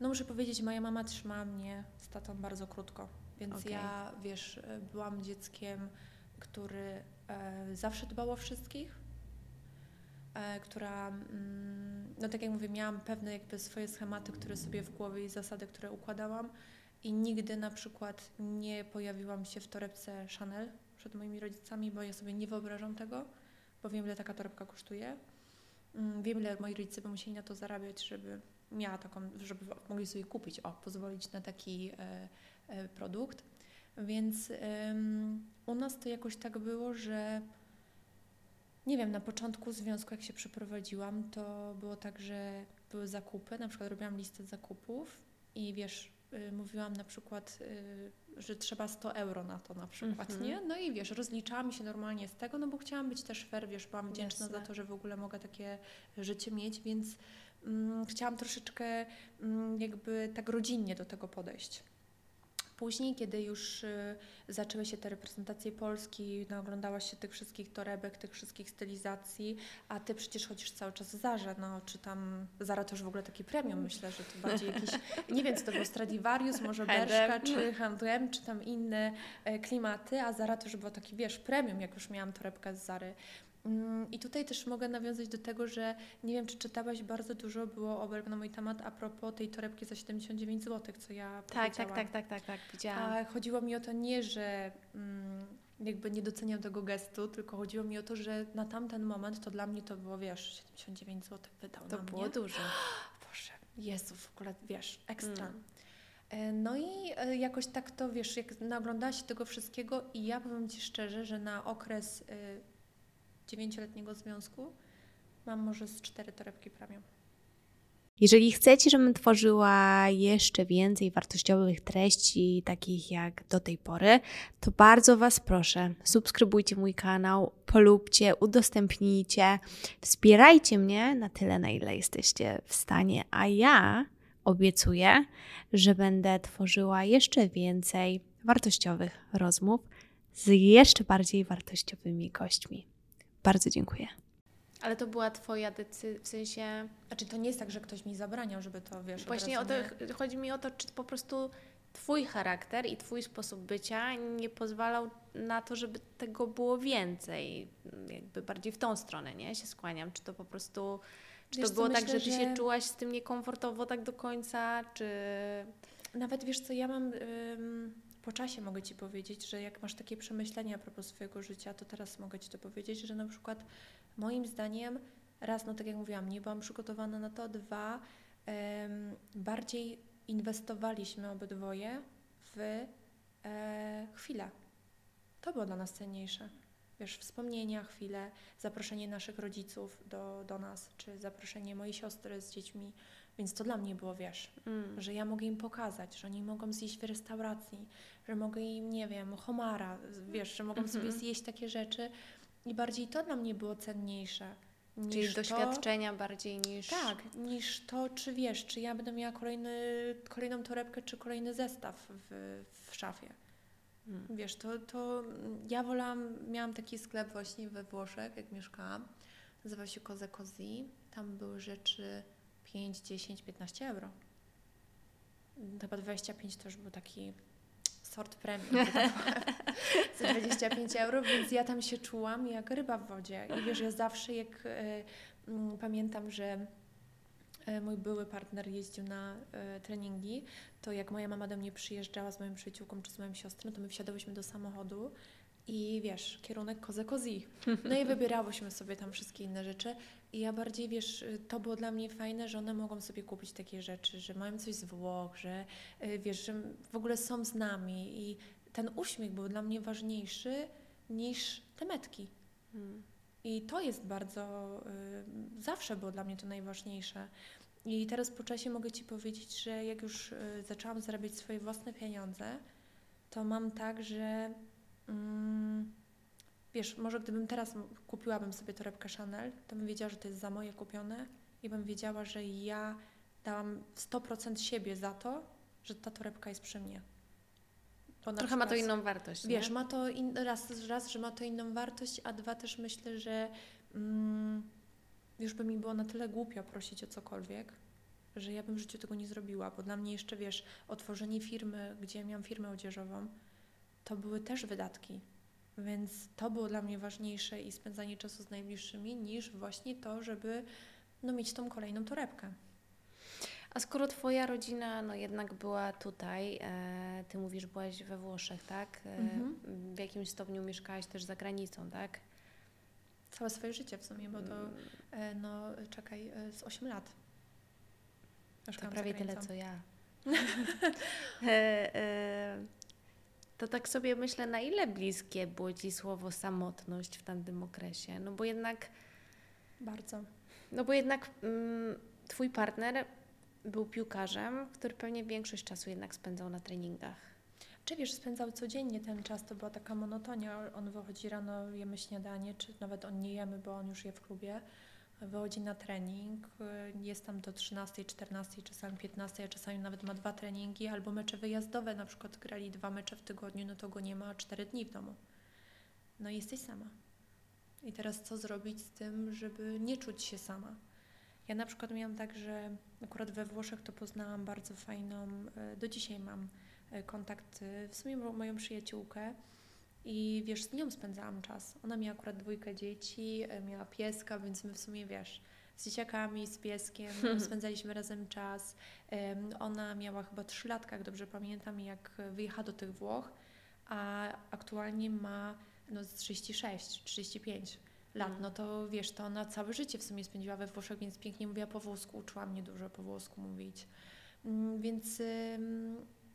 no muszę powiedzieć, moja mama trzymała mnie z tatą bardzo krótko. Więc Okej. ja, wiesz, e, byłam dzieckiem, który e, zawsze dbał o wszystkich. E, która, mm, no tak jak mówię, miałam pewne jakby swoje schematy, które sobie w głowie i zasady, które układałam. I nigdy na przykład nie pojawiłam się w torebce Chanel przed moimi rodzicami, bo ja sobie nie wyobrażam tego, bo wiem, ile taka torebka kosztuje. Mm, Wiem, ile moi rodzice by musieli na to zarabiać, żeby miała taką, żeby mogli sobie kupić, o, pozwolić na taki e, e, produkt. Więc em, u nas to jakoś tak było, że nie wiem, na początku związku, jak się przeprowadziłam, to było tak, że były zakupy, na przykład robiłam listę zakupów i wiesz, y, mówiłam na przykład, y, że trzeba 100 euro na to na przykład, Mhm. nie? No i wiesz, rozliczałam się normalnie z tego, no bo chciałam być też fair, wiesz, byłam wdzięczna Jasne. za to, że w ogóle mogę takie życie mieć, więc mm, chciałam troszeczkę mm, jakby tak rodzinnie do tego podejść. Później, kiedy już y, zaczęły się te reprezentacje Polski, no, oglądałaś się tych wszystkich torebek, tych wszystkich stylizacji, a ty przecież chodzisz cały czas w Zarze, no czy tam, Zara to już w ogóle taki premium, myślę, że to bardziej jakiś, nie wiem co to był, Stradivarius, może H&M. Bershka, czy H&M, czy tam inne e, klimaty, a Zara to już było taki, wiesz, premium, jak już miałam torebkę z Zary. Mm, I tutaj też mogę nawiązać do tego, że nie wiem, czy czytałaś, bardzo dużo było obelg na mój temat a propos tej torebki za 79 zł, co ja Tak, tak, tak, tak, tak, tak, widziałam. A chodziło mi o to nie, że mm, jakby nie doceniam tego gestu, tylko chodziło mi o to, że na tamten moment to dla mnie to było, wiesz, 79 zł wydał To było mnie. dużo. Boże, Jezu, w ogóle, wiesz, ekstra. Mm. E, No i e, jakoś tak to, wiesz, jak naoglądałaś się tego wszystkiego i ja powiem Ci szczerze, że na okres e, dziewięcioletniego związku mam może z cztery torebki premium. Jeżeli chcecie, żebym tworzyła jeszcze więcej wartościowych treści, takich jak do tej pory, to bardzo Was proszę, subskrybujcie mój kanał, polubcie, udostępnijcie, wspierajcie mnie na tyle, na ile jesteście w stanie, a ja obiecuję, że będę tworzyła jeszcze więcej wartościowych rozmów z jeszcze bardziej wartościowymi gośćmi. Bardzo dziękuję. Ale to była Twoja decyzja, w sensie. Znaczy to nie jest tak, że ktoś mi zabraniał, żeby to, wiesz, Właśnie o to, nie- chodzi mi o to, czy po prostu Twój charakter i Twój sposób bycia nie pozwalał na to, żeby tego było więcej. Jakby bardziej w tą stronę, nie? Się skłaniam. Czy to po prostu. Czy Wiesz to co, było tak, myślę, że Ty że- się czułaś z tym niekomfortowo tak do końca, czy. Nawet wiesz co, ja mam ym, po czasie mogę Ci powiedzieć, że jak masz takie przemyślenia a propos swojego życia, to teraz mogę Ci to powiedzieć, że na przykład moim zdaniem raz, no tak jak mówiłam, nie byłam przygotowana na to, dwa, bardziej inwestowaliśmy obydwoje w e, chwilę. To było dla nas cenniejsze. Wiesz, wspomnienia, chwile, zaproszenie naszych rodziców do, do nas, czy zaproszenie mojej siostry z dziećmi, więc to dla mnie było, wiesz, Mm. że ja mogę im pokazać, że oni mogą zjeść w restauracji, że mogę im, nie wiem, homara, wiesz, że mogą sobie Mhm. zjeść takie rzeczy i bardziej to dla mnie było cenniejsze. Niż Czyli to, doświadczenia bardziej niż. Tak, niż to, czy wiesz, czy ja będę miała kolejny, kolejną torebkę, czy kolejny zestaw w, w szafie. Mm. Wiesz, to, to ja wolałam, miałam taki sklep właśnie we Włoszech, jak mieszkałam, nazywał się Koze Cozy. Tam były rzeczy 5, 10, 15 euro. Chyba 25 to już był taki sort premium. tak. Za 25 euro, więc ja tam się czułam jak ryba w wodzie. I wiesz, ja zawsze jak e, mm, pamiętam, że e, mój były partner jeździł na e, treningi, to jak moja mama do mnie przyjeżdżała z moją przyjaciółką czy z moją siostrą, to my wsiadałyśmy do samochodu i wiesz, kierunek Koze Kozi. No i wybierałyśmy sobie tam wszystkie inne rzeczy. I ja bardziej, wiesz, y, to było dla mnie fajne, że one mogą sobie kupić takie rzeczy, że mają coś z Włoch, że y, wiesz, że w ogóle są z nami i ten uśmiech był dla mnie ważniejszy niż te metki. Mm. I to jest bardzo, y, zawsze było dla mnie to najważniejsze. I teraz po czasie mogę Ci powiedzieć, że jak już y, zaczęłam zarabiać swoje własne pieniądze, to mam tak, że mm, wiesz, może gdybym teraz kupiłabym sobie torebkę Chanel, to bym wiedziała, że to jest za moje kupione i bym wiedziała, że ja dałam 100% siebie za to, że ta torebka jest przy mnie. Bo Trochę ma to przykład- inną wartość. Wiesz, nie? ma to in, raz, raz, że ma to inną wartość, a dwa też myślę, że mm, już by mi było na tyle głupio prosić o cokolwiek, że ja bym w życiu tego nie zrobiła, bo dla mnie jeszcze, wiesz, otworzenie firmy, gdzie miałam firmę odzieżową, to były też wydatki. Więc to było dla mnie ważniejsze i spędzanie czasu z najbliższymi, niż właśnie to, żeby no, mieć tą kolejną torebkę. A skoro Twoja rodzina no jednak była tutaj, e, Ty mówisz, byłaś we Włoszech, tak? E, Mhm. W jakimś stopniu mieszkałaś też za granicą, tak? Całe swoje życie w sumie, bo to, Mm, e, no czekaj, e, z 8 lat. To Mieszkałam za prawie tyle, co ja. e, e, to tak sobie myślę, na ile bliskie było Ci słowo samotność w tamtym okresie? No bo jednak, Bardzo. no bo jednak mm, Twój partner był piłkarzem, który pewnie większość czasu jednak spędzał na treningach. Czy wiesz, spędzał codziennie ten czas, to była taka monotonia. On wychodzi rano, jemy śniadanie, czy nawet on nie jemy, bo on już je w klubie. Wychodzi na trening, jest tam do 13, 14, czasami 15, a czasami nawet ma dwa treningi, albo mecze wyjazdowe, na przykład grali dwa mecze w tygodniu, no to go nie ma 4 dni w domu. No i jesteś sama. I teraz co zrobić z tym, żeby nie czuć się sama? Ja na przykład miałam tak, że akurat we Włoszech to poznałam bardzo fajną, y, do dzisiaj mam y, kontakt, y, w sumie mo- moją przyjaciółkę I wiesz, z nią spędzałam czas. Ona miała akurat dwójkę dzieci, e, miała pieska, więc my w sumie wiesz, z dzieciakami, z pieskiem spędzaliśmy razem czas. Ona miała chyba trzy latka, jak dobrze pamiętam, jak wyjechała do tych Włoch, a aktualnie ma no, z 36, 35 lat. Mm. No to wiesz, to ona całe życie w sumie spędziła we Włoszech, więc pięknie mówiła po włosku, uczyła mnie dużo po włosku mówić. Mm, Więc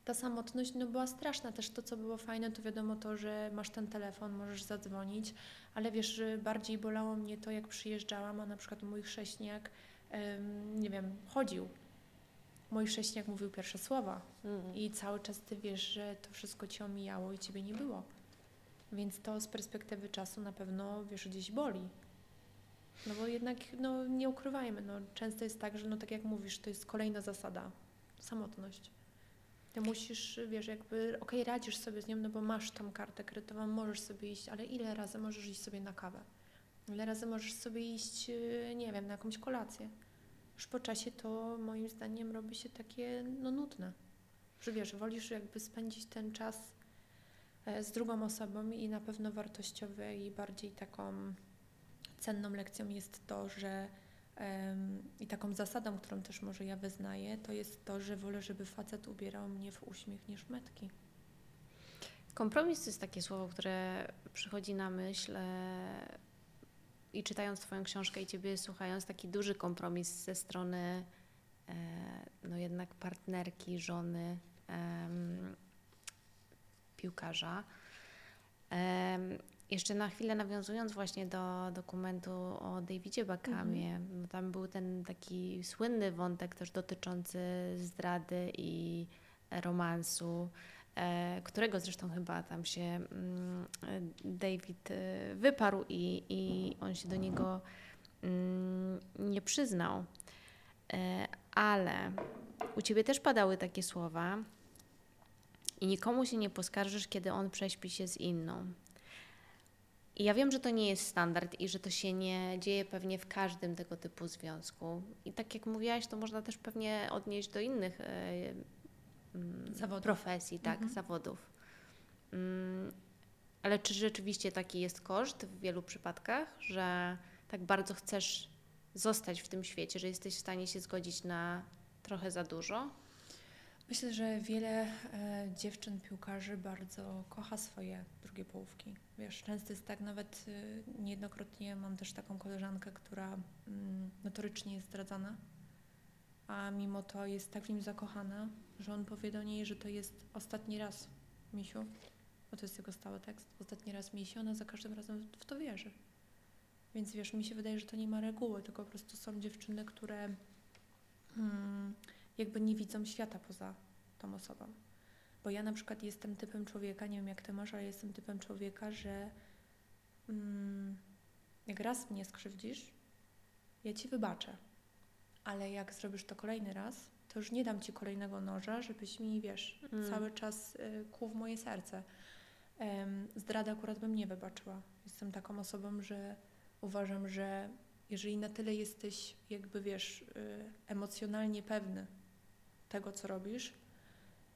ta samotność no, była straszna. Też to, co było fajne, to wiadomo to, że masz ten telefon, możesz zadzwonić, ale wiesz, że bardziej bolało mnie to, jak przyjeżdżałam, a na przykład mój chrześniak, nie wiem, chodził. Mój chrześniak mówił pierwsze słowa Mm. i cały czas ty wiesz, że to wszystko cię omijało i ciebie nie było. Więc to z perspektywy czasu na pewno, wiesz, gdzieś boli. No bo jednak, no nie ukrywajmy, no często jest tak, że no tak jak mówisz, to jest kolejna zasada. Samotność. Ty musisz, wiesz, jakby, okej, radzisz sobie z nią, no bo masz tą kartę kredytową, możesz sobie iść, ale ile razy możesz iść sobie na kawę? Ile razy możesz sobie iść, yy, nie wiem, na jakąś kolację? Już po czasie to moim zdaniem robi się takie, no nudne. Że wiesz, wolisz jakby spędzić ten czas e, z drugą osobą i na pewno wartościowe i bardziej taką cenną lekcją jest to, że i taką zasadą, którą też może ja wyznaję, to jest to, że wolę, żeby facet ubierał mnie w uśmiech niż metki. Kompromis to jest takie słowo, które przychodzi na myśl e, i czytając Twoją książkę i Ciebie słuchając, taki duży kompromis ze strony e, no jednak partnerki, żony, piłkarza. Jeszcze na chwilę nawiązując właśnie do dokumentu o Davidzie Beckhamie, no tam był ten taki słynny wątek też dotyczący zdrady i romansu, e, którego zresztą chyba tam się mm, David e, wyparł i, i on się do niego mm, nie przyznał. E, Ale u Ciebie też padały takie słowa i nikomu się nie poskarżysz, kiedy on prześpi się z inną. I ja wiem, że to nie jest standard i że to się nie dzieje pewnie w każdym tego typu związku. I tak jak mówiłaś, to można też pewnie odnieść do innych e, mm, Zawodów. profesji, tak, Mhm. zawodów. Mm, ale czy rzeczywiście taki jest koszt w wielu przypadkach, że tak bardzo chcesz zostać w tym świecie, że jesteś w stanie się zgodzić na trochę za dużo? Myślę, że wiele e, dziewczyn piłkarzy bardzo kocha swoje drugie połówki. Wiesz, często jest tak, nawet e, niejednokrotnie mam też taką koleżankę, która mm, notorycznie jest zdradzana, a mimo to jest tak w nim zakochana, że on powie do niej, że to jest ostatni raz, Misiu, bo to jest jego stały tekst, ostatni raz Misiu, ona za każdym razem w to wierzy. Więc wiesz, mi się wydaje, że to nie ma reguły, tylko po prostu są dziewczyny, które mm, jakby nie widzą świata poza tą osobą. Bo ja na przykład jestem typem człowieka, nie wiem jak ty masz, ale jestem typem człowieka, że mm, jak raz mnie skrzywdzisz, ja ci wybaczę. Ale jak zrobisz to kolejny raz, to już nie dam ci kolejnego noża, żebyś mi, wiesz, Mm. cały czas y, kłuł w moje serce. Em, zdradę akurat bym nie wybaczyła. Jestem taką osobą, że uważam, że jeżeli na tyle jesteś, jakby wiesz, y, emocjonalnie pewny tego, co robisz,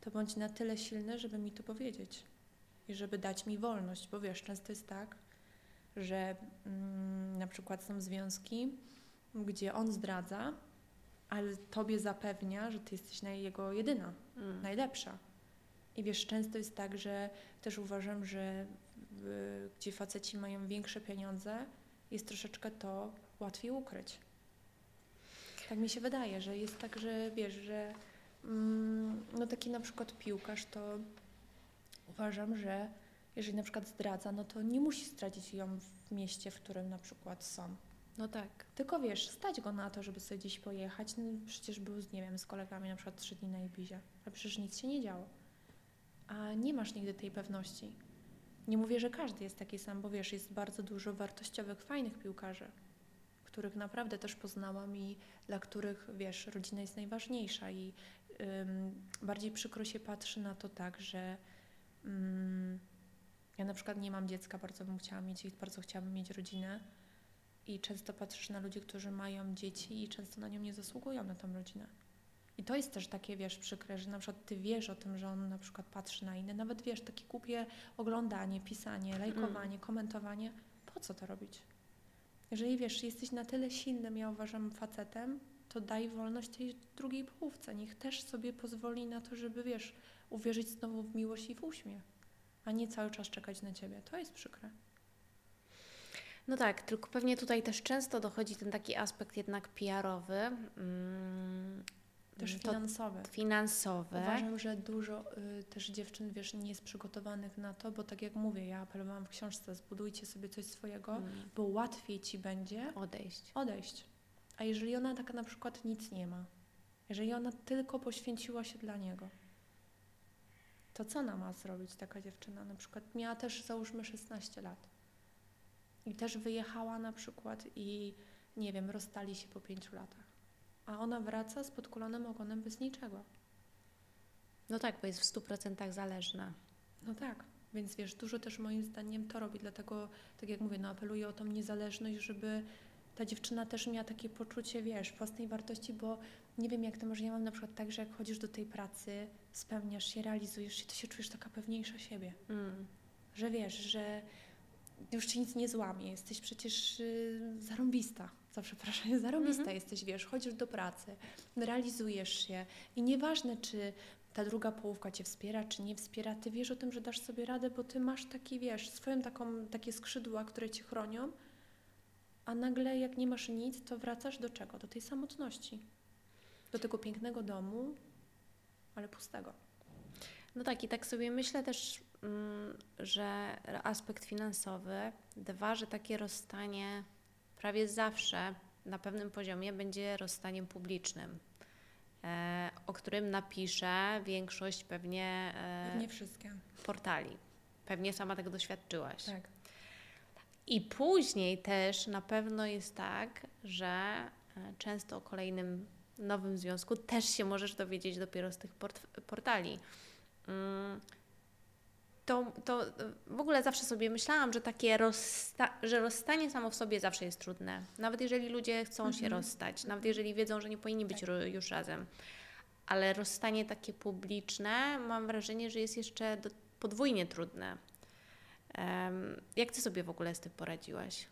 to bądź na tyle silny, żeby mi to powiedzieć i żeby dać mi wolność, bo wiesz, często jest tak, że mm, na przykład są związki, gdzie on zdradza, ale tobie zapewnia, że ty jesteś na jego jedyna, Mm. najlepsza. I wiesz, często jest tak, że też uważam, że w, gdzie faceci mają większe pieniądze, jest troszeczkę to łatwiej ukryć. Tak mi się wydaje, że jest tak, że wiesz, że no taki na przykład piłkarz, to uważam, że jeżeli na przykład zdradza, no to nie musi zdradzić ją w mieście, w którym na przykład są. No tak. Tylko wiesz, stać go na to, żeby sobie gdzieś pojechać. No, przecież był, z, nie wiem, z kolegami na przykład trzy dni na Ibizie, a przecież nic się nie działo. A nie masz nigdy tej pewności. Nie mówię, że każdy jest taki sam, bo wiesz, jest bardzo dużo wartościowych, fajnych piłkarzy, których naprawdę też poznałam i dla których, wiesz, rodzina jest najważniejsza i bardziej przykro się patrzy na to tak, że ym, ja na przykład nie mam dziecka, bardzo bym chciała mieć i bardzo chciałabym mieć rodzinę, i często patrzysz na ludzi, którzy mają dzieci i często na nią nie zasługują na tą rodzinę. I to jest też takie, wiesz, przykre, że na przykład ty wiesz o tym, że on na przykład patrzy na inne, nawet wiesz, takie głupie oglądanie, pisanie, lajkowanie, komentowanie. Po co to robić? Jeżeli wiesz, jesteś na tyle silnym, ja uważam, facetem, to daj wolność tej drugiej połówce. Niech też sobie pozwoli na to, żeby, wiesz, uwierzyć znowu w miłość i w uśmiech, a nie cały czas czekać na ciebie. To jest przykre. No tak, tylko pewnie tutaj też często dochodzi ten taki aspekt jednak PR-owy, mm, Też to finansowe. finansowy. Uważam, że dużo y, też dziewczyn, wiesz, nie jest przygotowanych na to, bo tak jak mówię, ja apelowałam w książce, zbudujcie sobie coś swojego, Mm, bo łatwiej ci będzie odejść. odejść. A jeżeli ona tak na przykład nic nie ma, jeżeli ona tylko poświęciła się dla niego, to co ona ma zrobić taka dziewczyna? Na przykład miała też załóżmy 16 lat i też wyjechała na przykład i nie wiem, rozstali się po 5 latach. A ona wraca z podkulonym ogonem bez niczego. No tak, bo jest w 100% zależna. No tak, więc wiesz, dużo też moim zdaniem to robi, dlatego tak jak mówię, no apeluję o tą niezależność, żeby ta dziewczyna też miała takie poczucie, wiesz, własnej wartości, bo nie wiem jak to może, ja mam na przykład tak, że jak chodzisz do tej pracy, spełniasz się, realizujesz się, to się czujesz taka pewniejsza siebie, Mm. że wiesz, że już ci nic nie złamie, jesteś przecież y, zarąbista, za przepraszam, zarąbista Mhm. jesteś, wiesz, chodzisz do pracy, realizujesz się. I nieważne, czy ta druga połówka Cię wspiera, czy nie wspiera, Ty wiesz o tym, że dasz sobie radę, bo Ty masz taki, wiesz, swoją taką, takie skrzydła, które Cię chronią, a nagle jak nie masz nic, to wracasz do czego? Do tej samotności. Do tego pięknego domu, ale pustego. No tak, i tak sobie myślę też, mm, że aspekt finansowy, dwa, że takie rozstanie prawie zawsze na pewnym poziomie będzie rozstaniem publicznym, e, o którym napisze większość pewnie, e, Nie wszystkie. portali. Pewnie sama tego doświadczyłaś. Tak. I później też na pewno jest tak, że e, często o kolejnym nowym związku też się możesz dowiedzieć dopiero z tych port portali. Mm, To, to w ogóle zawsze sobie myślałam, że takie rozsta- że rozstanie samo w sobie zawsze jest trudne. Nawet jeżeli ludzie chcą się Mhm. rozstać, nawet jeżeli wiedzą, że nie powinni być Tak. już razem. Ale rozstanie takie publiczne, mam wrażenie, że jest jeszcze podwójnie trudne. Jak ty sobie w ogóle z tym poradziłaś?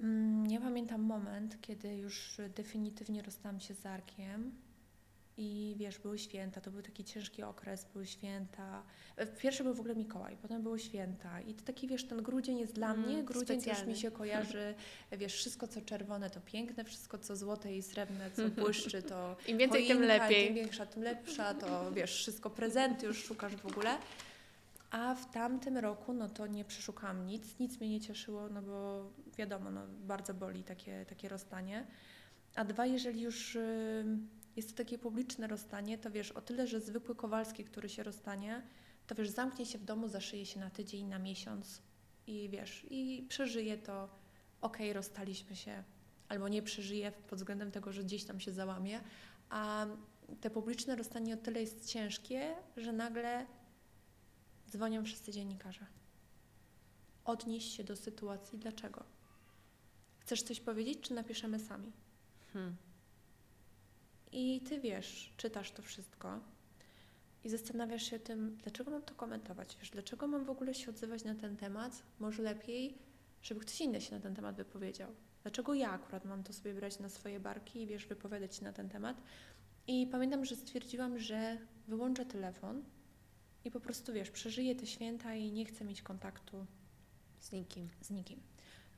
Mm, Ja pamiętam moment, kiedy już definitywnie rozstałam się z Arkiem i wiesz, były święta, to był taki ciężki okres, były święta. E, Pierwszy był w ogóle Mikołaj, potem były święta i to taki, wiesz, ten grudzień jest dla Mm, mnie, grudzień też specjalny. mi się kojarzy, wiesz, wszystko co czerwone to piękne, wszystko co złote i srebrne, co błyszczy to Im więcej, tym choinka, lepiej. Tym większa, tym lepsza, to wiesz, wszystko prezenty już szukasz w ogóle. A w tamtym roku, no to nie przeszukałam nic, nic mnie nie cieszyło, no bo wiadomo, no bardzo boli takie, takie rozstanie. A dwa, jeżeli już jest to takie publiczne rozstanie, to wiesz, o tyle, że zwykły Kowalski, który się rozstanie, to wiesz, zamknie się w domu, zaszyje się na tydzień, na miesiąc i wiesz, i przeżyje to, okej, rozstaliśmy się, albo nie przeżyje pod względem tego, że gdzieś tam się załamie, a te publiczne rozstanie o tyle jest ciężkie, że nagle dzwonią wszyscy dziennikarze. Odnieść się do sytuacji, dlaczego? Chcesz coś powiedzieć, czy napiszemy sami? Hmm. I ty wiesz, czytasz to wszystko i zastanawiasz się tym, dlaczego mam to komentować, wiesz, dlaczego mam w ogóle się odzywać na ten temat? Może lepiej, żeby ktoś inny się na ten temat wypowiedział. Dlaczego ja akurat mam to sobie brać na swoje barki i wiesz, wypowiadać się na ten temat? I pamiętam, że stwierdziłam, że wyłączę telefon i po prostu wiesz, przeżyję te święta i nie chcę mieć kontaktu Z nikim. z nikim.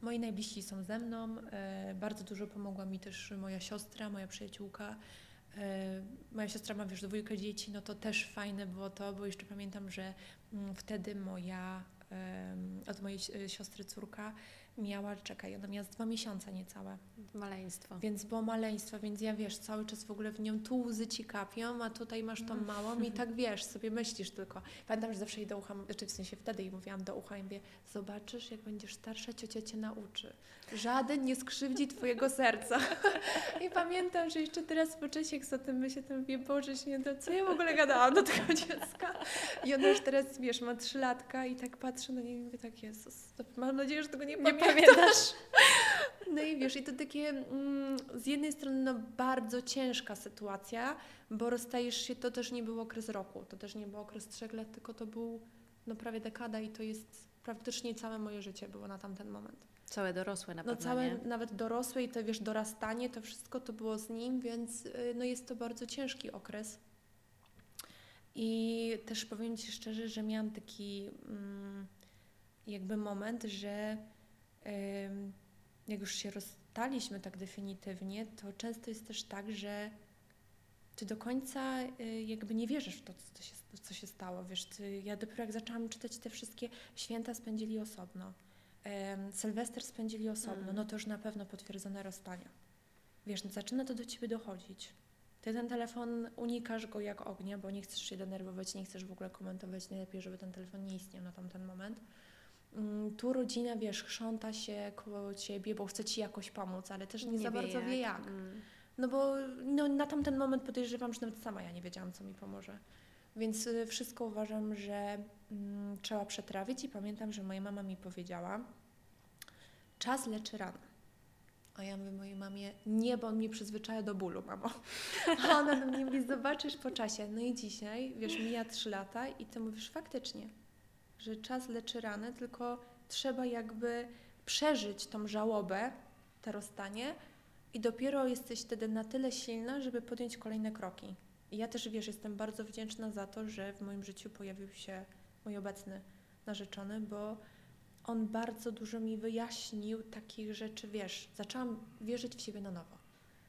Moi najbliżsi są ze mną. E, bardzo dużo pomogła mi też moja siostra, moja przyjaciółka. E, moja siostra ma wiesz dwójkę dzieci, no to też fajne było to, bo jeszcze pamiętam, że mm, wtedy moja, em, od mojej si- siostry córka miała, czekaj, ona miała z dwa miesiące niecałe, Maleństwo. więc było maleństwo, więc ja wiesz, cały czas w ogóle w nią tu łzy ci kapią, a tutaj masz tą małą i tak wiesz, sobie myślisz tylko. Pamiętam, że zawsze jej do ucha, znaczy w sensie wtedy jej mówiłam do ucha i mówię, zobaczysz, jak będziesz starsza, ciocia cię nauczy. Żaden nie skrzywdzi twojego serca. I pamiętam, że jeszcze teraz po czasie, jak o tym myślę, to mówię, Boże święto, co ja w ogóle gadałam do tego dziecka? I ona już teraz, wiesz, ma trzy latka i tak patrzę na niego i mówię, tak, Jezus, mam nadzieję, że tego nie, Nie pamiętam. Pamiętasz? No i wiesz, i to takie mm, z jednej strony no, bardzo ciężka sytuacja, bo rozstajesz się, to też nie był okres roku, to też nie był okres trzech lat, tylko to był no, prawie dekada i to jest praktycznie całe moje życie było na tamten moment. Całe dorosłe na No pewno, całe, nie? nawet dorosłe i to wiesz, dorastanie, to wszystko to było z nim, więc y, no jest to bardzo ciężki okres. I też powiem Ci szczerze, że miałam taki mm, jakby moment, że jak już się rozstaliśmy tak definitywnie, to często jest też tak, że Ty do końca y, jakby nie wierzysz w to, co się, co się stało. Wiesz, ty, ja dopiero jak zaczęłam czytać te wszystkie święta spędzili osobno. Sylwester spędzili osobno, Mm. no to już na pewno potwierdzone rozstania. Wiesz, no zaczyna to do ciebie dochodzić. Ty ten telefon unikasz go jak ognia, bo nie chcesz się denerwować, nie chcesz w ogóle komentować. Najlepiej, żeby ten telefon nie istniał na tamten moment. Mm, Tu rodzina, wiesz, chrząta się koło ciebie, bo chce ci jakoś pomóc, ale też nie, za wie bardzo wie jak. Mm. No bo no, na tamten moment podejrzewam, że nawet sama ja nie wiedziałam, co mi pomoże. Więc y, wszystko uważam, że mm, trzeba przetrawić i pamiętam, że moja mama mi powiedziała, czas leczy rany. A ja mówię mojej mamie, nie, bo on mnie przyzwyczaja do bólu, mamo. A ona do mnie mówi, zobaczysz po czasie. No i dzisiaj, wiesz, mija trzy lata i ty mówisz faktycznie, że czas leczy rany, tylko trzeba jakby przeżyć tą żałobę, to rozstanie i dopiero jesteś wtedy na tyle silna, żeby podjąć kolejne kroki. I ja też, wiesz, jestem bardzo wdzięczna za to, że w moim życiu pojawił się mój obecny narzeczony, bo on bardzo dużo mi wyjaśnił takich rzeczy, wiesz, zaczęłam wierzyć w siebie na nowo.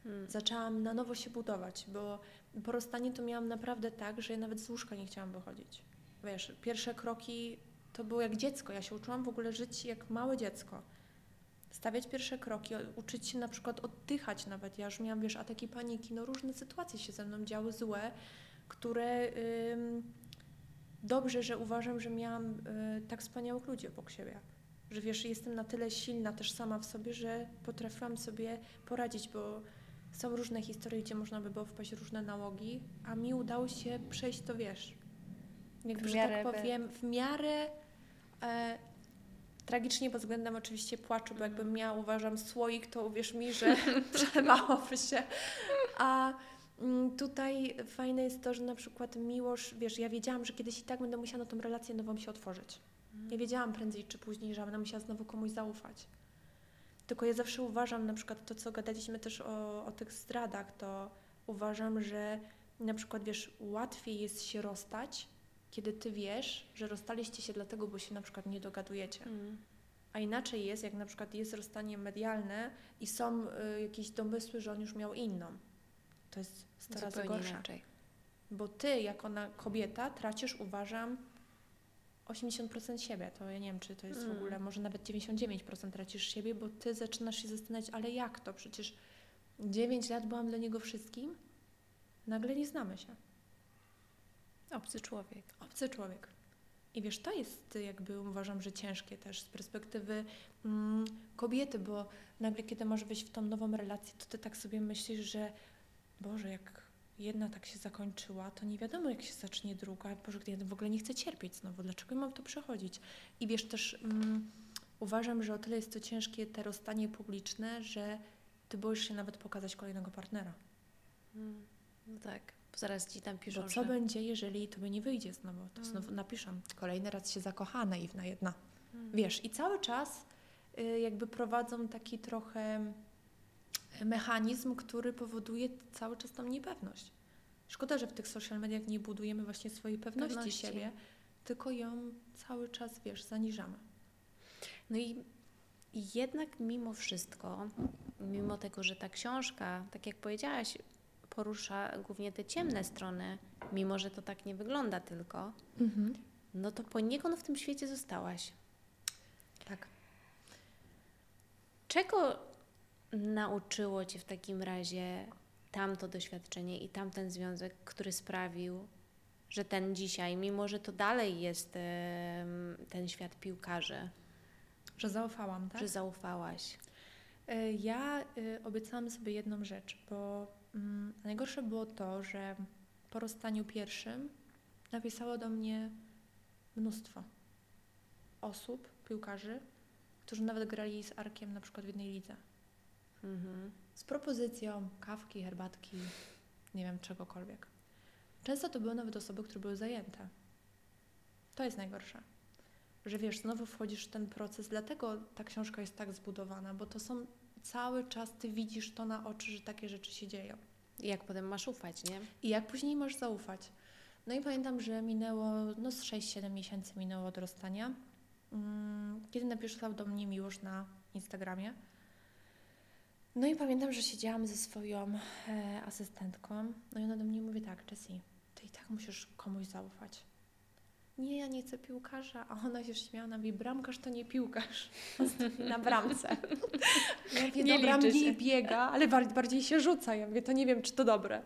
Mm. Zaczęłam na nowo się budować, bo po rozstaniu to miałam naprawdę tak, że ja nawet z łóżka nie chciałam wychodzić. Wiesz, pierwsze kroki to było jak dziecko. Ja się uczyłam w ogóle żyć jak małe dziecko. Stawiać pierwsze kroki, uczyć się na przykład oddychać nawet. Ja już miałam, wiesz, ataki paniki, no różne sytuacje się ze mną działy złe, które dobrze, że uważam, że miałam y, tak wspaniałych ludzi obok siebie. Że wiesz, jestem na tyle silna też sama w sobie, że potrafiłam sobie poradzić, bo są różne historie, gdzie można by było wpaść w różne nałogi, a mi udało się przejść to, wiesz, jakby, że tak powiem, w miarę e, tragicznie pod względem oczywiście płaczu, bo jakbym miała, uważam, słoik, to uwierz mi, że przelałoby się. A mm, tutaj fajne jest to, że na przykład miłość, wiesz, ja wiedziałam, że kiedyś i tak będę musiała na tą relację nową się otworzyć. Ja wiedziałam prędzej czy później, że będę musiała znowu komuś zaufać. Tylko ja zawsze uważam, na przykład to, co gadaliśmy też o, o tych zdradach, to uważam, że na przykład, wiesz, łatwiej jest się rozstać, kiedy ty wiesz, że rozstaliście się dlatego, bo się na przykład nie dogadujecie. Mm. A inaczej jest, jak na przykład jest rozstanie medialne i są y, jakieś domysły, że on już miał inną. To jest 100 razy gorsza. inaczej. Bo ty, jako na kobieta, tracisz, uważam, 80% siebie. To ja nie wiem, czy to jest w Mm. ogóle, może nawet 99% tracisz siebie, bo ty zaczynasz się zastanawiać, ale jak to? Przecież 9 lat byłam dla niego wszystkim, nagle nie znamy się. Obcy człowiek. Obcy człowiek. I wiesz, to jest jakby uważam, że ciężkie też z perspektywy mm, kobiety, bo nagle kiedy masz wejść w tą nową relację, to ty tak sobie myślisz, że Boże, jak jedna tak się zakończyła, to nie wiadomo jak się zacznie druga. Boże, ja w ogóle nie chcę cierpieć znowu, dlaczego mam to przechodzić? I wiesz też, mm, uważam, że o tyle jest to ciężkie te rozstanie publiczne, że ty boisz się nawet pokazać kolejnego partnera. Mm. No tak. Bo zaraz ci tam piszą, Bo co że... będzie, jeżeli tobie nie wyjdzie znowu? To Mm. znowu napiszą, kolejny raz się zakocha naiwna jedna. Mm. Wiesz, i cały czas y, jakby prowadzą taki trochę mechanizm, który powoduje cały czas tą niepewność. Szkoda, że w tych social mediach nie budujemy właśnie swojej pewności, Pewności. siebie, tylko ją cały czas, wiesz, zaniżamy. No i i jednak mimo wszystko, mimo tego, że ta książka, tak jak powiedziałaś, porusza głównie te ciemne strony, mimo że to tak nie wygląda tylko, no to poniekąd w tym świecie zostałaś. Tak. Czego nauczyło Cię w takim razie tamto doświadczenie i tamten związek, który sprawił, że ten dzisiaj, mimo że to dalej jest ten świat piłkarzy, Że zaufałam, tak? że zaufałaś? Y, Ja y, obiecałam sobie jedną rzecz, bo mm, najgorsze było to, że po rozstaniu pierwszym napisało do mnie mnóstwo osób, piłkarzy, którzy nawet grali z Arkiem na przykład w jednej lidze. Mhm. z propozycją kawki, herbatki, nie wiem, czegokolwiek. Często to były nawet osoby, które były zajęte. To jest najgorsze. Że wiesz, znowu wchodzisz w ten proces, dlatego ta książka jest tak zbudowana, bo to są cały czas, ty widzisz to na oczy, że takie rzeczy się dzieją. I jak potem masz ufać, nie? I jak później masz zaufać? No i pamiętam, że minęło, no z 6-7 miesięcy minęło od rozstania, mm, kiedy napisał do mnie Miłosz na Instagramie. No i pamiętam, że siedziałam ze swoją e, asystentką, no i ona do mnie mówi tak, Jessie, ty i tak musisz komuś zaufać. Nie, ja nie chcę piłkarza, a ona się śmiała, na mnie, bramkarz to nie piłkarz, na bramce. Ja mówię, Nie dobra, mniej biega, ale bar- bardziej się rzuca. Ja mówię, to nie wiem, czy to dobre.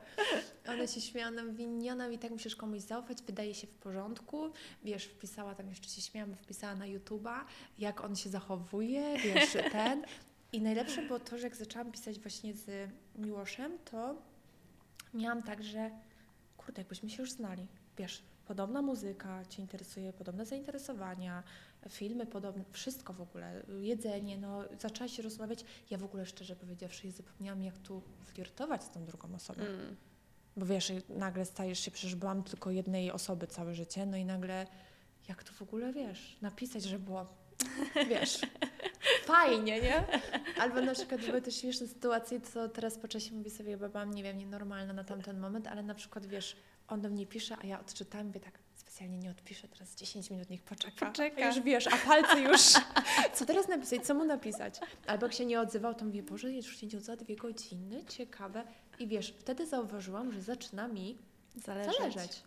Ona się śmiała, na mnie, nie, ona mi tak musisz komuś zaufać, wydaje się w porządku. Wiesz, wpisała tam, jeszcze się śmiałam, wpisała na YouTube'a, jak on się zachowuje, wiesz, ten. I najlepsze było to, że jak zaczęłam pisać właśnie z Miłoszem, to miałam tak, że kurde, jakbyśmy się już znali. Wiesz, podobna muzyka Cię interesuje, podobne zainteresowania, filmy podobne, wszystko w ogóle, jedzenie, no zaczęłaś się rozmawiać. Ja w ogóle szczerze powiedziawszy zapomniałam, jak tu flirtować z tą drugą osobą. Mm. Bo wiesz, nagle stajesz się, przecież byłam tylko jednej osoby całe życie, no i nagle jak to w ogóle, wiesz, napisać, że było, wiesz, fajnie, nie? Albo na przykład były też śmieszne sytuacje, co teraz po czasie mówię sobie, bo byłam, nie wiem, nienormalna na tamten moment, ale na przykład, wiesz, on do mnie pisze, a ja odczytam, mówię tak, specjalnie nie odpiszę, teraz 10 minut, niech poczeka. Poczeka. A już wiesz, a palce już, co teraz napisać, co mu napisać? Albo jak się nie odzywał, to mówię, Boże, już się nie odzywa dwie godziny, ciekawe. I wiesz, wtedy zauważyłam, że zaczyna mi Zależeć. zależeć.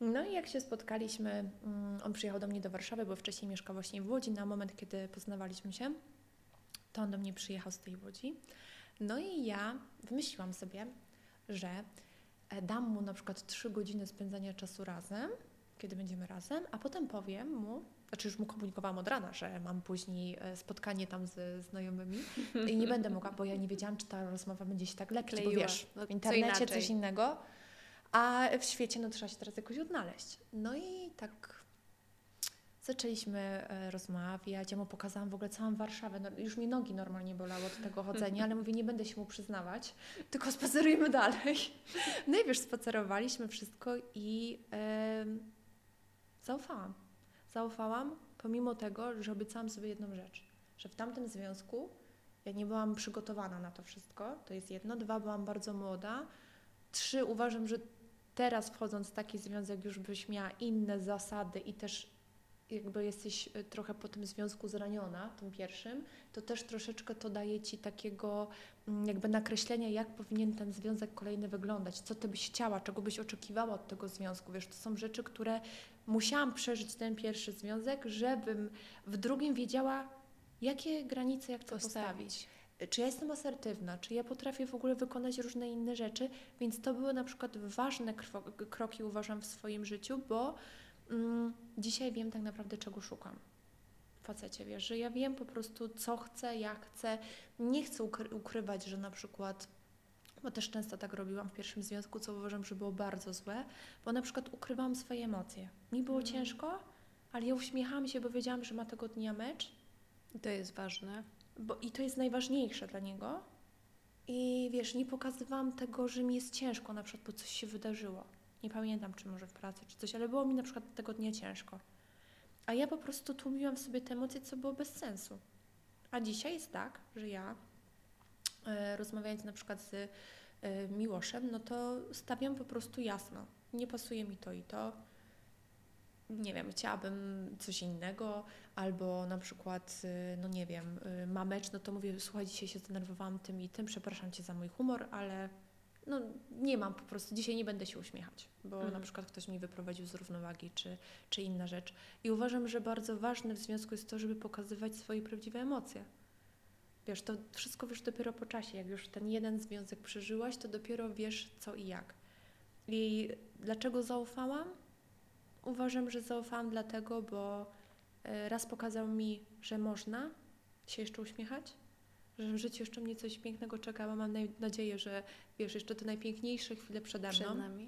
No i jak się spotkaliśmy, mm, on przyjechał do mnie do Warszawy, bo wcześniej mieszkał właśnie w Łodzi, na moment, kiedy poznawaliśmy się, to on do mnie przyjechał z tej Łodzi. No i ja wymyśliłam sobie, że dam mu na przykład trzy godziny spędzania czasu razem, kiedy będziemy razem, a potem powiem mu, znaczy już mu komunikowałam od rana, że mam później e, spotkanie tam ze znajomymi i nie będę mogła, bo ja nie wiedziałam, czy ta rozmowa będzie się tak bo Kleiła. wiesz, No, w co internecie inaczej. coś innego, a w świecie no trzeba się teraz jakoś odnaleźć. No i tak zaczęliśmy e, rozmawiać, ja mu pokazałam w ogóle całą Warszawę, no, już mi nogi normalnie bolały od tego chodzenia, ale mówię, nie będę się mu przyznawać, tylko spacerujmy dalej. No i wiesz, spacerowaliśmy wszystko i em, zaufałam. Zaufałam, pomimo tego, że obiecałam sobie jedną rzecz, że w tamtym związku ja nie byłam przygotowana na to wszystko, to jest jedno. Dwa, byłam bardzo młoda. Trzy, uważam, że teraz wchodząc w taki związek już byś miała inne zasady i też jakby jesteś y, trochę po tym związku zraniona, tym pierwszym, to też troszeczkę to daje Ci takiego mm, jakby nakreślenia, jak powinien ten związek kolejny wyglądać, co Ty byś chciała, czego byś oczekiwała od tego związku. Wiesz, to są rzeczy, które musiałam przeżyć ten pierwszy związek, żebym w drugim wiedziała, jakie granice, jak to postawić. Czy ja jestem asertywna, czy ja potrafię w ogóle wykonać różne inne rzeczy, więc to były na przykład ważne kroki, uważam, w swoim życiu, bo dzisiaj wiem tak naprawdę, czego szukam. W facecie, wiesz, że ja wiem po prostu, co chcę, jak chcę. Nie chcę ukry- ukrywać, że na przykład, bo też często tak robiłam w pierwszym związku, co uważam, że było bardzo złe, bo na przykład ukrywałam swoje emocje. Mi było Mhm. ciężko, ale ja uśmiechałam się, bo wiedziałam, że ma tego dnia mecz To jest ważne. bo i to jest najważniejsze dla niego. I wiesz, nie pokazywałam tego, że mi jest ciężko, na przykład, bo coś się wydarzyło. Nie pamiętam, czy może w pracy, czy coś, ale było mi na przykład tego dnia ciężko. A ja po prostu tłumiłam w sobie te emocje, co było bez sensu. A dzisiaj jest tak, że ja, e, rozmawiając na przykład z e, Miłoszem, no to stawiam po prostu jasno. Nie pasuje mi to i to. Nie wiem, chciałabym coś innego, albo na przykład, y, no nie wiem, y, ma mecz, no to mówię, słuchaj, dzisiaj się zdenerwowałam tym i tym, przepraszam Cię za mój humor, ale no nie mam po prostu, dzisiaj nie będę się uśmiechać, bo Mhm. na przykład ktoś mi wyprowadził z równowagi, czy, czy inna rzecz. I uważam, że bardzo ważne w związku jest to, żeby pokazywać swoje prawdziwe emocje. Wiesz, to wszystko wiesz dopiero po czasie. Jak już ten jeden związek przeżyłaś, to dopiero wiesz co i jak. I dlaczego zaufałam? Uważam, że zaufałam dlatego, bo e, raz pokazał mi, że można się jeszcze uśmiechać, że w życiu jeszcze mnie coś pięknego czeka, bo mam nadzieję, że wiesz, jeszcze te najpiękniejsze chwile przede mną. Przed nami.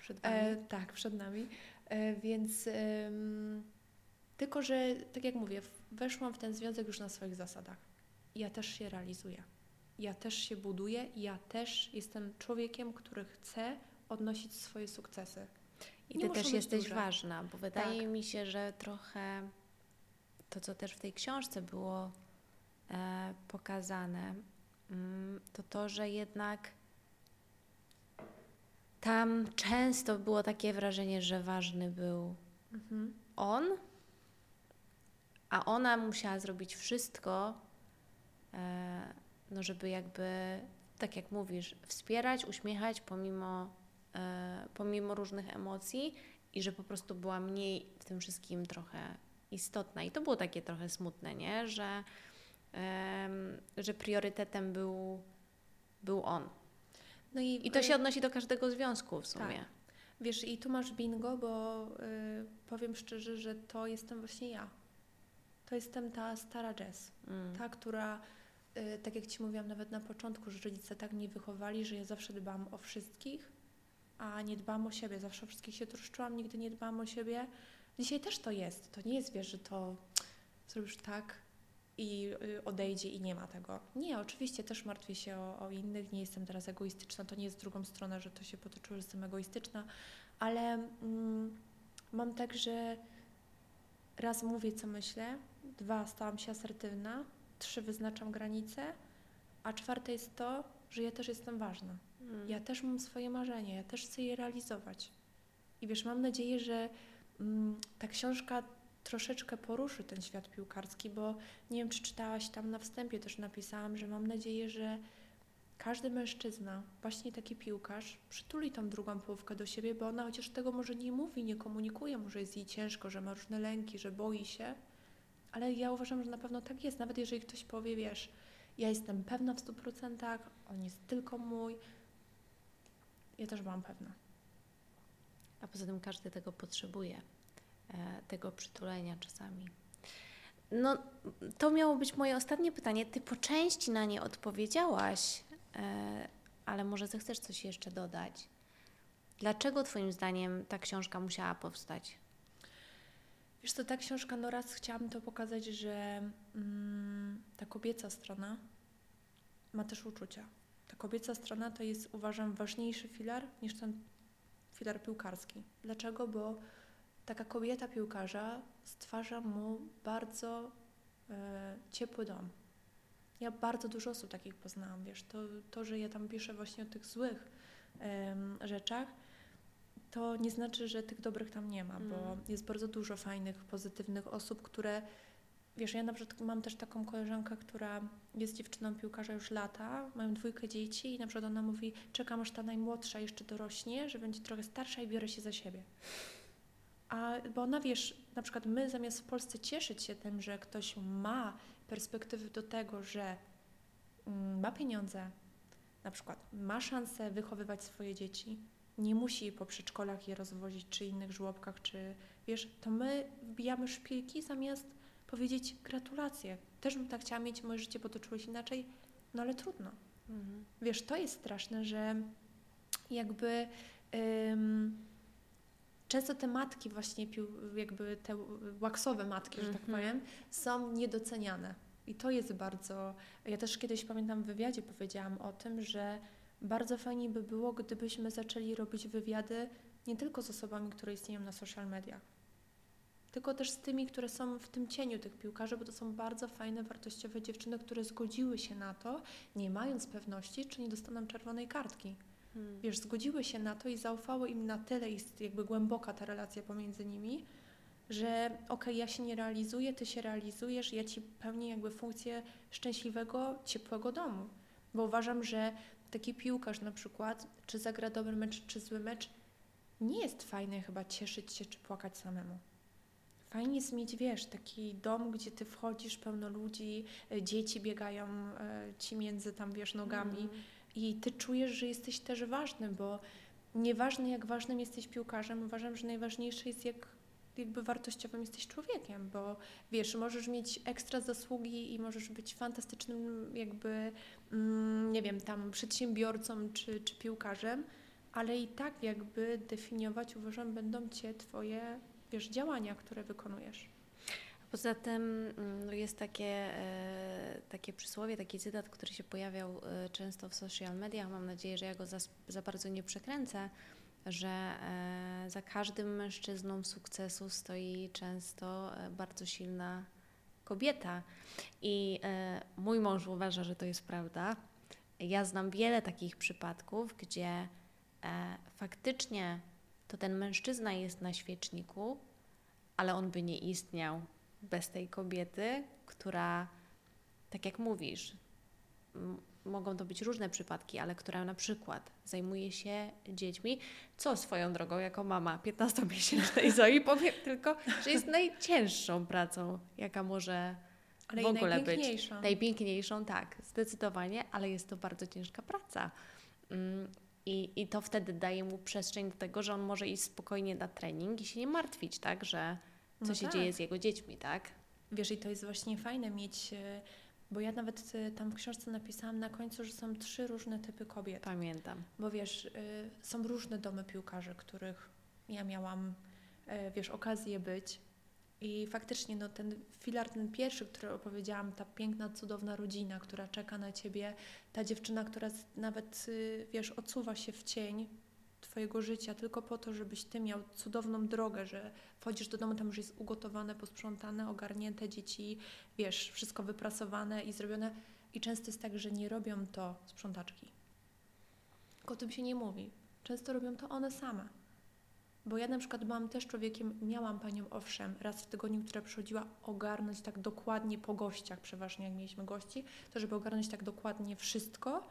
Przed wami. E, tak, przed nami. E, więc em, tylko, że tak jak mówię, weszłam w ten związek już na swoich zasadach. Ja też się realizuję. ja też się buduję ja też jestem człowiekiem, który chce odnosić swoje sukcesy. I Nie ty też jesteś duże. ważna, bo wydaje Tak. mi się, że trochę to, co też w tej książce było e, pokazane, mm, to to, że jednak tam często było takie wrażenie, że ważny był Mhm. on, a ona musiała zrobić wszystko, e, no żeby jakby, tak jak mówisz, wspierać, uśmiechać pomimo, e, pomimo różnych emocji i że po prostu była mniej w tym wszystkim trochę istotna. I to było takie trochę smutne, nie? Że, że priorytetem był, był on. No i, I to y, się odnosi do każdego związku w sumie. Wiesz, i tu masz bingo, bo y, powiem szczerze, że to jestem właśnie ja. To jestem ta stara Jess. Mm. Ta, która, y, tak jak Ci mówiłam nawet na początku, że rodzice tak mnie wychowali, że ja zawsze dbałam o wszystkich, a nie dbałam o siebie. Zawsze o wszystkich się troszczyłam, nigdy nie dbałam o siebie. Dzisiaj też to jest. To nie jest, wiesz, że to zrobisz tak i y, odejdzie i nie ma tego. Nie, oczywiście też martwię się o, o innych, nie jestem teraz egoistyczna, to nie jest drugą stronę, że to się potoczyło, że jestem egoistyczna, ale mm, mam tak, że raz mówię, co myślę, dwa, stałam się asertywna, trzy, wyznaczam granice, a czwarte jest to, że ja też jestem ważna. Mm. Ja też mam swoje marzenia, ja też chcę je realizować. I wiesz, mam nadzieję, że mm, ta książka troszeczkę poruszy ten świat piłkarski, bo nie wiem, czy czytałaś tam na wstępie też napisałam, że mam nadzieję, że każdy mężczyzna, właśnie taki piłkarz, przytuli tą drugą połówkę do siebie, bo ona chociaż tego może nie mówi, nie komunikuje, może jest jej ciężko, że ma różne lęki, że boi się, ale ja uważam, że na pewno tak jest, nawet jeżeli ktoś powie, wiesz, ja jestem pewna w 100%, on jest tylko mój, ja też byłam pewna. A poza tym każdy tego potrzebuje, tego przytulenia czasami. No, to miało być moje ostatnie pytanie. Ty po części na nie odpowiedziałaś, e, ale może zechcesz coś jeszcze dodać. Dlaczego Twoim zdaniem ta książka musiała powstać? Wiesz co, ta książka, no raz chciałam to pokazać, że mm, ta kobieca strona ma też uczucia. Ta kobieca strona to jest, uważam, ważniejszy filar niż ten filar piłkarski. Dlaczego? Bo taka kobieta piłkarza stwarza mu bardzo e, ciepły dom. Ja bardzo dużo osób takich poznałam, wiesz, to, to że ja tam piszę właśnie o tych złych rzeczach, to nie znaczy, że tych dobrych tam nie ma, bo Mm. jest bardzo dużo fajnych, pozytywnych osób, które, wiesz, ja na przykład mam też taką koleżankę, która jest dziewczyną piłkarza już lata, mają dwójkę dzieci i na przykład ona mówi, czekam aż ta najmłodsza jeszcze dorośnie, że będzie trochę starsza i biorę się za siebie. A, bo ona, wiesz, na przykład my zamiast w Polsce cieszyć się tym, że ktoś ma perspektywy do tego, że mm, ma pieniądze, na przykład ma szansę wychowywać swoje dzieci, nie musi po przedszkolach je rozwozić, czy innych żłobkach, czy wiesz, to my wbijamy szpilki zamiast powiedzieć gratulacje. Też bym tak chciała mieć, moje życie potoczyło się inaczej, no ale trudno. Wiesz, to jest straszne, że jakby ym, często te matki właśnie, jakby te łaksowe matki, że tak Mhm. powiem, są niedoceniane. I to jest bardzo... Ja też kiedyś pamiętam w wywiadzie powiedziałam o tym, że bardzo fajnie by było, gdybyśmy zaczęli robić wywiady nie tylko z osobami, które istnieją na social mediach, tylko też z tymi, które są w tym cieniu tych piłkarzy, bo to są bardzo fajne, wartościowe dziewczyny, które zgodziły się na to, nie mając pewności, czy nie dostaną czerwonej kartki. Hmm. Wiesz, zgodziły się na to i zaufały im na tyle, jest jakby głęboka ta relacja pomiędzy nimi, że okej, ja się nie realizuję, ty się realizujesz, ja ci pełnię jakby funkcję szczęśliwego, ciepłego domu. Bo uważam, że taki piłkarz na przykład, czy zagra dobry mecz, czy zły mecz, nie jest fajne chyba cieszyć się, czy płakać samemu. Fajnie jest mieć, wiesz, taki dom, gdzie ty wchodzisz, pełno ludzi, e, dzieci biegają e, ci między tam, wiesz, nogami. Mm. I ty czujesz, że jesteś też ważny, bo nieważne jak ważnym jesteś piłkarzem, uważam, że najważniejsze jest jak jakby wartościowym jesteś człowiekiem, bo wiesz, możesz mieć ekstra zasługi i możesz być fantastycznym jakby, mm, nie wiem, tam przedsiębiorcą czy, czy piłkarzem, ale i tak jakby definiować, uważam, będą Cię Twoje, wiesz, działania, które wykonujesz. Poza tym mm, no jest takie, e, takie przysłowie, taki cytat, który się pojawiał e, często w social mediach. Mam nadzieję, że ja go za, za bardzo nie przekręcę, że e, za każdym mężczyzną sukcesu stoi często bardzo silna kobieta. I mój mąż uważa, że to jest prawda. Ja znam wiele takich przypadków, gdzie faktycznie to ten mężczyzna jest na świeczniku, ale on by nie istniał bez tej kobiety, która, tak jak mówisz, mogą to być różne przypadki, ale która na przykład zajmuje się dziećmi, co swoją drogą jako mama 15-miesięcznej Zoi powiem tylko, że jest najcięższą pracą, jaka może Ale w ogóle być. najpiękniejsza. Najpiękniejszą, tak, zdecydowanie, ale jest to bardzo ciężka praca. Mm, I, I to wtedy daje mu przestrzeń do tego, że on może iść spokojnie na trening i się nie martwić, tak, że co No się tak. dzieje z jego dziećmi, tak? Wiesz, i to jest właśnie fajne mieć, e, bo ja nawet e, tam w książce napisałam na końcu, że są trzy różne typy kobiet. Pamiętam. Bo wiesz, y, są różne domy piłkarzy, których ja miałam, wiesz, okazję być. I faktycznie no, ten filar, ten pierwszy, który opowiedziałam, ta piękna, cudowna rodzina, która czeka na ciebie, ta dziewczyna, która nawet, wiesz, odsuwa się w cień twojego życia tylko po to, żebyś ty miał cudowną drogę, że wchodzisz do domu, tam już jest ugotowane, posprzątane, ogarnięte dzieci, wiesz, wszystko wyprasowane i zrobione. I często jest tak, że nie robią to sprzątaczki. Tylko o tym się nie mówi. Często robią to one same. Bo ja na przykład byłam też człowiekiem, miałam panią owszem, raz w tygodniu, która przychodziła ogarnąć tak dokładnie po gościach, przeważnie jak mieliśmy gości, to żeby ogarnąć tak dokładnie wszystko,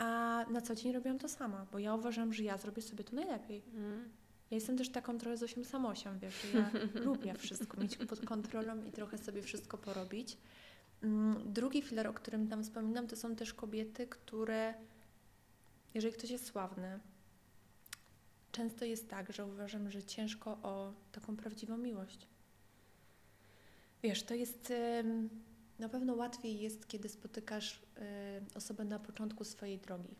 a na co dzień robiłam to sama, bo ja uważam, że ja zrobię sobie to najlepiej. Mm. Ja jestem też taką trochę z 8 samosią, wiesz, że ja lubię wszystko mieć pod kontrolą i trochę sobie wszystko porobić. Mm, Drugi filar, o którym tam wspominam, to są też kobiety, które, jeżeli ktoś jest sławny, często jest tak, że uważam, że ciężko o taką prawdziwą miłość. Wiesz, to jest em, na pewno łatwiej jest, kiedy spotykasz em, osobę na początku swojej drogi.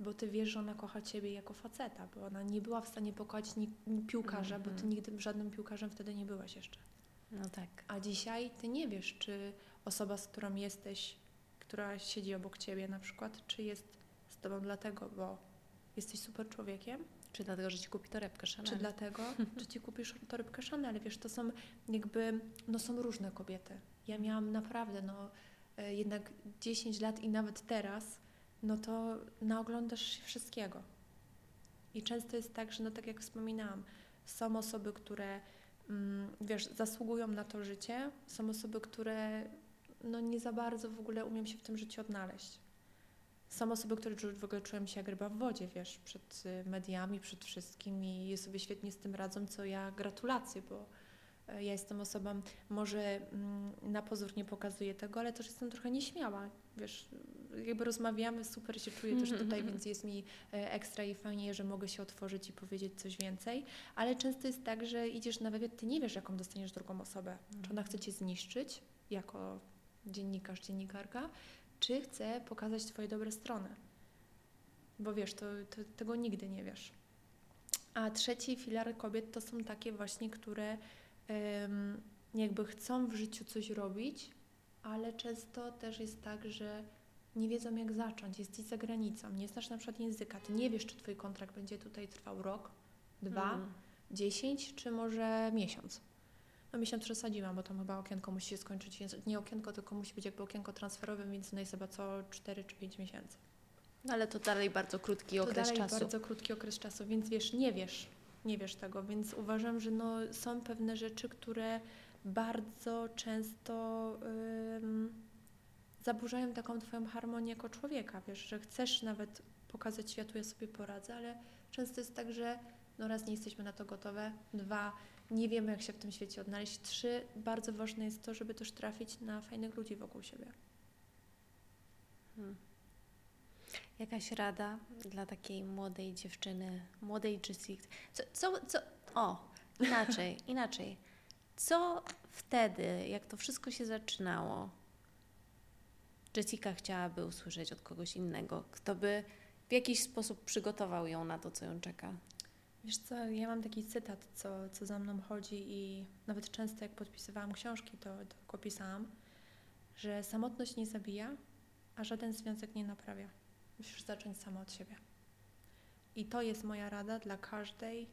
Bo ty wiesz, że ona kocha ciebie jako faceta, bo ona nie była w stanie pokochać ni, piłkarza, bo ty Mhm. nigdy żadnym piłkarzem wtedy nie byłaś jeszcze. No tak. A dzisiaj ty nie wiesz, czy osoba, z którą jesteś, która siedzi obok ciebie na przykład, czy jest z tobą dlatego, bo jesteś super człowiekiem, Czy dlatego, że ci kupi torebkę Chanel? czy dlatego, że ci kupisz torebkę Chanel. Wiesz, to są jakby, no są różne kobiety. Ja miałam naprawdę, no e, jednak 10 lat i nawet teraz, no to naoglądasz się wszystkiego. I często jest tak, że no tak jak wspominałam, są osoby, które, mm, wiesz, zasługują na to życie, są osoby, które no nie za bardzo w ogóle umiem się w tym życiu odnaleźć. Są osoby, które w ogóle czują się jak ryba w wodzie, wiesz, przed y, mediami, przed wszystkim i sobie świetnie z tym radzą, co ja gratulacje, bo ja jestem osobą, może mm, na pozór nie pokazuję tego, ale też jestem trochę nieśmiała, wiesz, jakby rozmawiamy, super się czuję też tutaj, więc jest mi e, ekstra i fajnie, że mogę się otworzyć i powiedzieć coś więcej, ale często jest tak, że idziesz na wywiad, ty nie wiesz, jaką dostaniesz drugą osobę, czy ona chce cię zniszczyć jako dziennikarz, dziennikarka, czy chce pokazać Twoje dobre strony. Bo wiesz, to, to, tego nigdy nie wiesz. A trzeci filar kobiet to są takie właśnie, które jakby chcą w życiu coś robić, ale często też jest tak, że nie wiedzą jak zacząć. Jesteś za granicą, nie znasz na przykład języka, ty nie wiesz, czy Twój kontrakt będzie tutaj trwał rok, dwa, Mm. dziesięć, czy może miesiąc. No miesiąc przesadziłam, bo tam chyba okienko musi się skończyć, nie okienko, tylko musi być jakby okienko transferowe, więc no jest chyba co 4 czy 5 miesięcy. No ale to dalej bardzo krótki to okres dalej czasu. bardzo krótki okres czasu, więc wiesz, nie wiesz, nie wiesz tego, więc uważam, że no, są pewne rzeczy, które bardzo często ym, zaburzają taką Twoją harmonię jako człowieka, wiesz, że chcesz nawet pokazać światu, ja sobie poradzę, ale często jest tak, że no raz nie jesteśmy na to gotowe, dwa, nie wiemy jak się w tym świecie odnaleźć, trzy, bardzo ważne jest to, żeby też trafić na fajnych ludzi wokół siebie. Hmm. Jakaś rada dla takiej młodej dziewczyny, młodej Jessica? Co, co, co? O, inaczej, inaczej. Co wtedy, jak to wszystko się zaczynało, Jessica chciałaby usłyszeć od kogoś innego, kto by w jakiś sposób przygotował ją na to, co ją czeka? Wiesz co, ja mam taki cytat, co, co za mną chodzi i nawet często jak podpisywałam książki, to, to go pisałam, że samotność nie zabija, a żaden związek nie naprawia. Musisz zacząć sama od siebie. I to jest moja rada dla każdej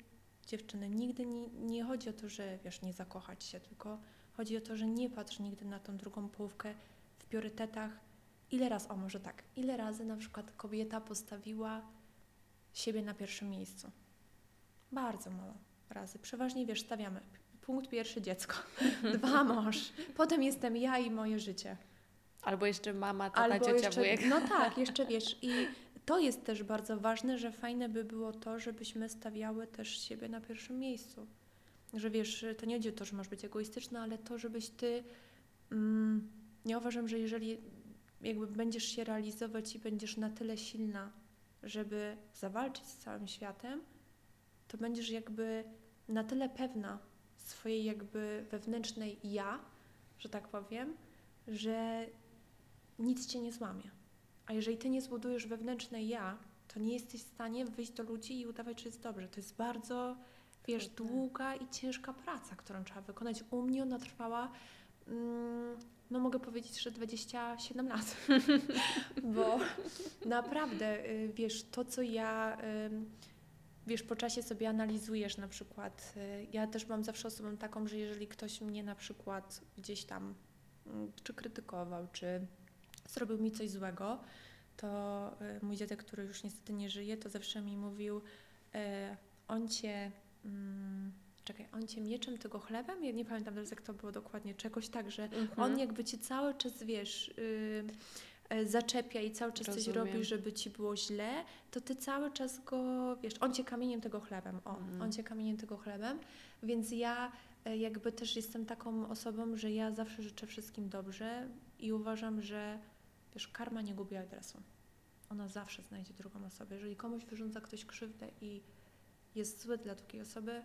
dziewczyny. Nigdy nie, nie chodzi o to, że wiesz, nie zakochać się, tylko chodzi o to, że nie patrz nigdy na tą drugą połówkę w priorytetach. Ile razy, o może tak, ile razy na przykład kobieta postawiła siebie na pierwszym miejscu? Bardzo mało razy. Przeważnie, wiesz, stawiamy punkt pierwszy dziecko, dwa mąż, potem jestem ja i moje życie. Albo jeszcze mama, tata, ciocia, jeszcze, wujek. No tak, jeszcze wiesz. I to jest też bardzo ważne, że fajne by było to, żebyśmy stawiały też siebie na pierwszym miejscu. Że wiesz, to nie chodzi o to, że masz być egoistyczna, ale to, żebyś ty. Mm, ja uważam, że jeżeli jakby będziesz się realizować i będziesz na tyle silna, żeby zawalczyć z całym światem, to będziesz jakby na tyle pewna swojej jakby wewnętrznej ja, że tak powiem, że nic cię nie złamie. A jeżeli ty nie zbudujesz wewnętrznej ja, to nie jesteś w stanie wyjść do ludzi i udawać, że jest dobrze. To jest bardzo, wiesz, długa i ciężka praca, którą trzeba wykonać. U mnie ona trwała, mm, no mogę powiedzieć, że 27 lat. Bo naprawdę, y, wiesz, to co ja, wiesz, po czasie sobie analizujesz na przykład. y, Ja też mam zawsze osobą taką, że jeżeli ktoś mnie na przykład gdzieś tam mm, czy krytykował, czy zrobił mi coś złego, to y, mój dziadek, który już niestety nie żyje, to zawsze mi mówił, y, on cię, mm, czekaj, on cię mieczem tego chlebem? Ja nie pamiętam teraz, jak to było dokładnie, czy jakoś tak, że Mhm. on jakby cię cały czas, wiesz, y, zaczepia i cały czas coś Rozumiem. robi, żeby ci było źle, to ty cały czas go, wiesz, on cię kamieniem tego chlebem, o, Mhm. on cię kamieniem tego chlebem, więc ja jakby też jestem taką osobą, że ja zawsze życzę wszystkim dobrze i uważam, że wiesz, karma nie gubi adresu. Ona zawsze znajdzie drugą osobę. Jeżeli komuś wyrządza ktoś krzywdę i jest zły dla drugiej osoby,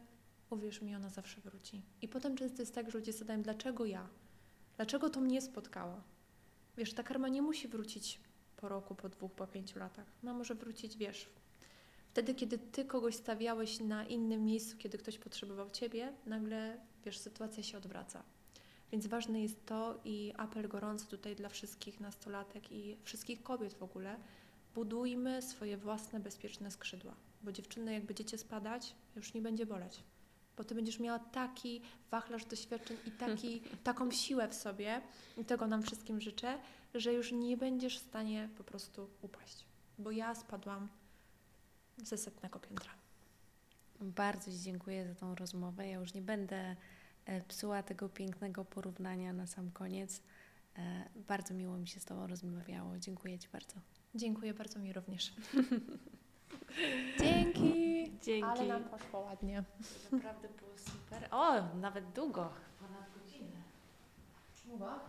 uwierz mi, ona zawsze wróci. I potem często jest tak, że ludzie zadają, dlaczego ja? Dlaczego to mnie spotkało? Wiesz, ta karma nie musi wrócić po roku, po dwóch, po pięciu latach. Ona może wrócić, wiesz, wtedy, kiedy ty kogoś stawiałeś na innym miejscu, kiedy ktoś potrzebował ciebie, nagle, wiesz, sytuacja się odwraca. Więc ważne jest to i apel gorący tutaj dla wszystkich nastolatek i wszystkich kobiet w ogóle, budujmy swoje własne bezpieczne skrzydła. Bo dziewczyny, jak będziecie spadać, już nie będzie boleć. Bo ty będziesz miała taki wachlarz doświadczeń i taki, taką siłę w sobie, i tego nam wszystkim życzę, że już nie będziesz w stanie po prostu upaść. Bo ja spadłam ze setnego piętra. Bardzo Ci dziękuję za tą rozmowę. Ja już nie będę psuła tego pięknego porównania na sam koniec. E, Bardzo miło mi się z Tobą rozmawiało. Dziękuję Ci bardzo. Dziękuję bardzo mi również. Dzięki. Dzięki. Ale nam poszło ładnie. Naprawdę było super. O, nawet długo. Ponad godzinę. Długo?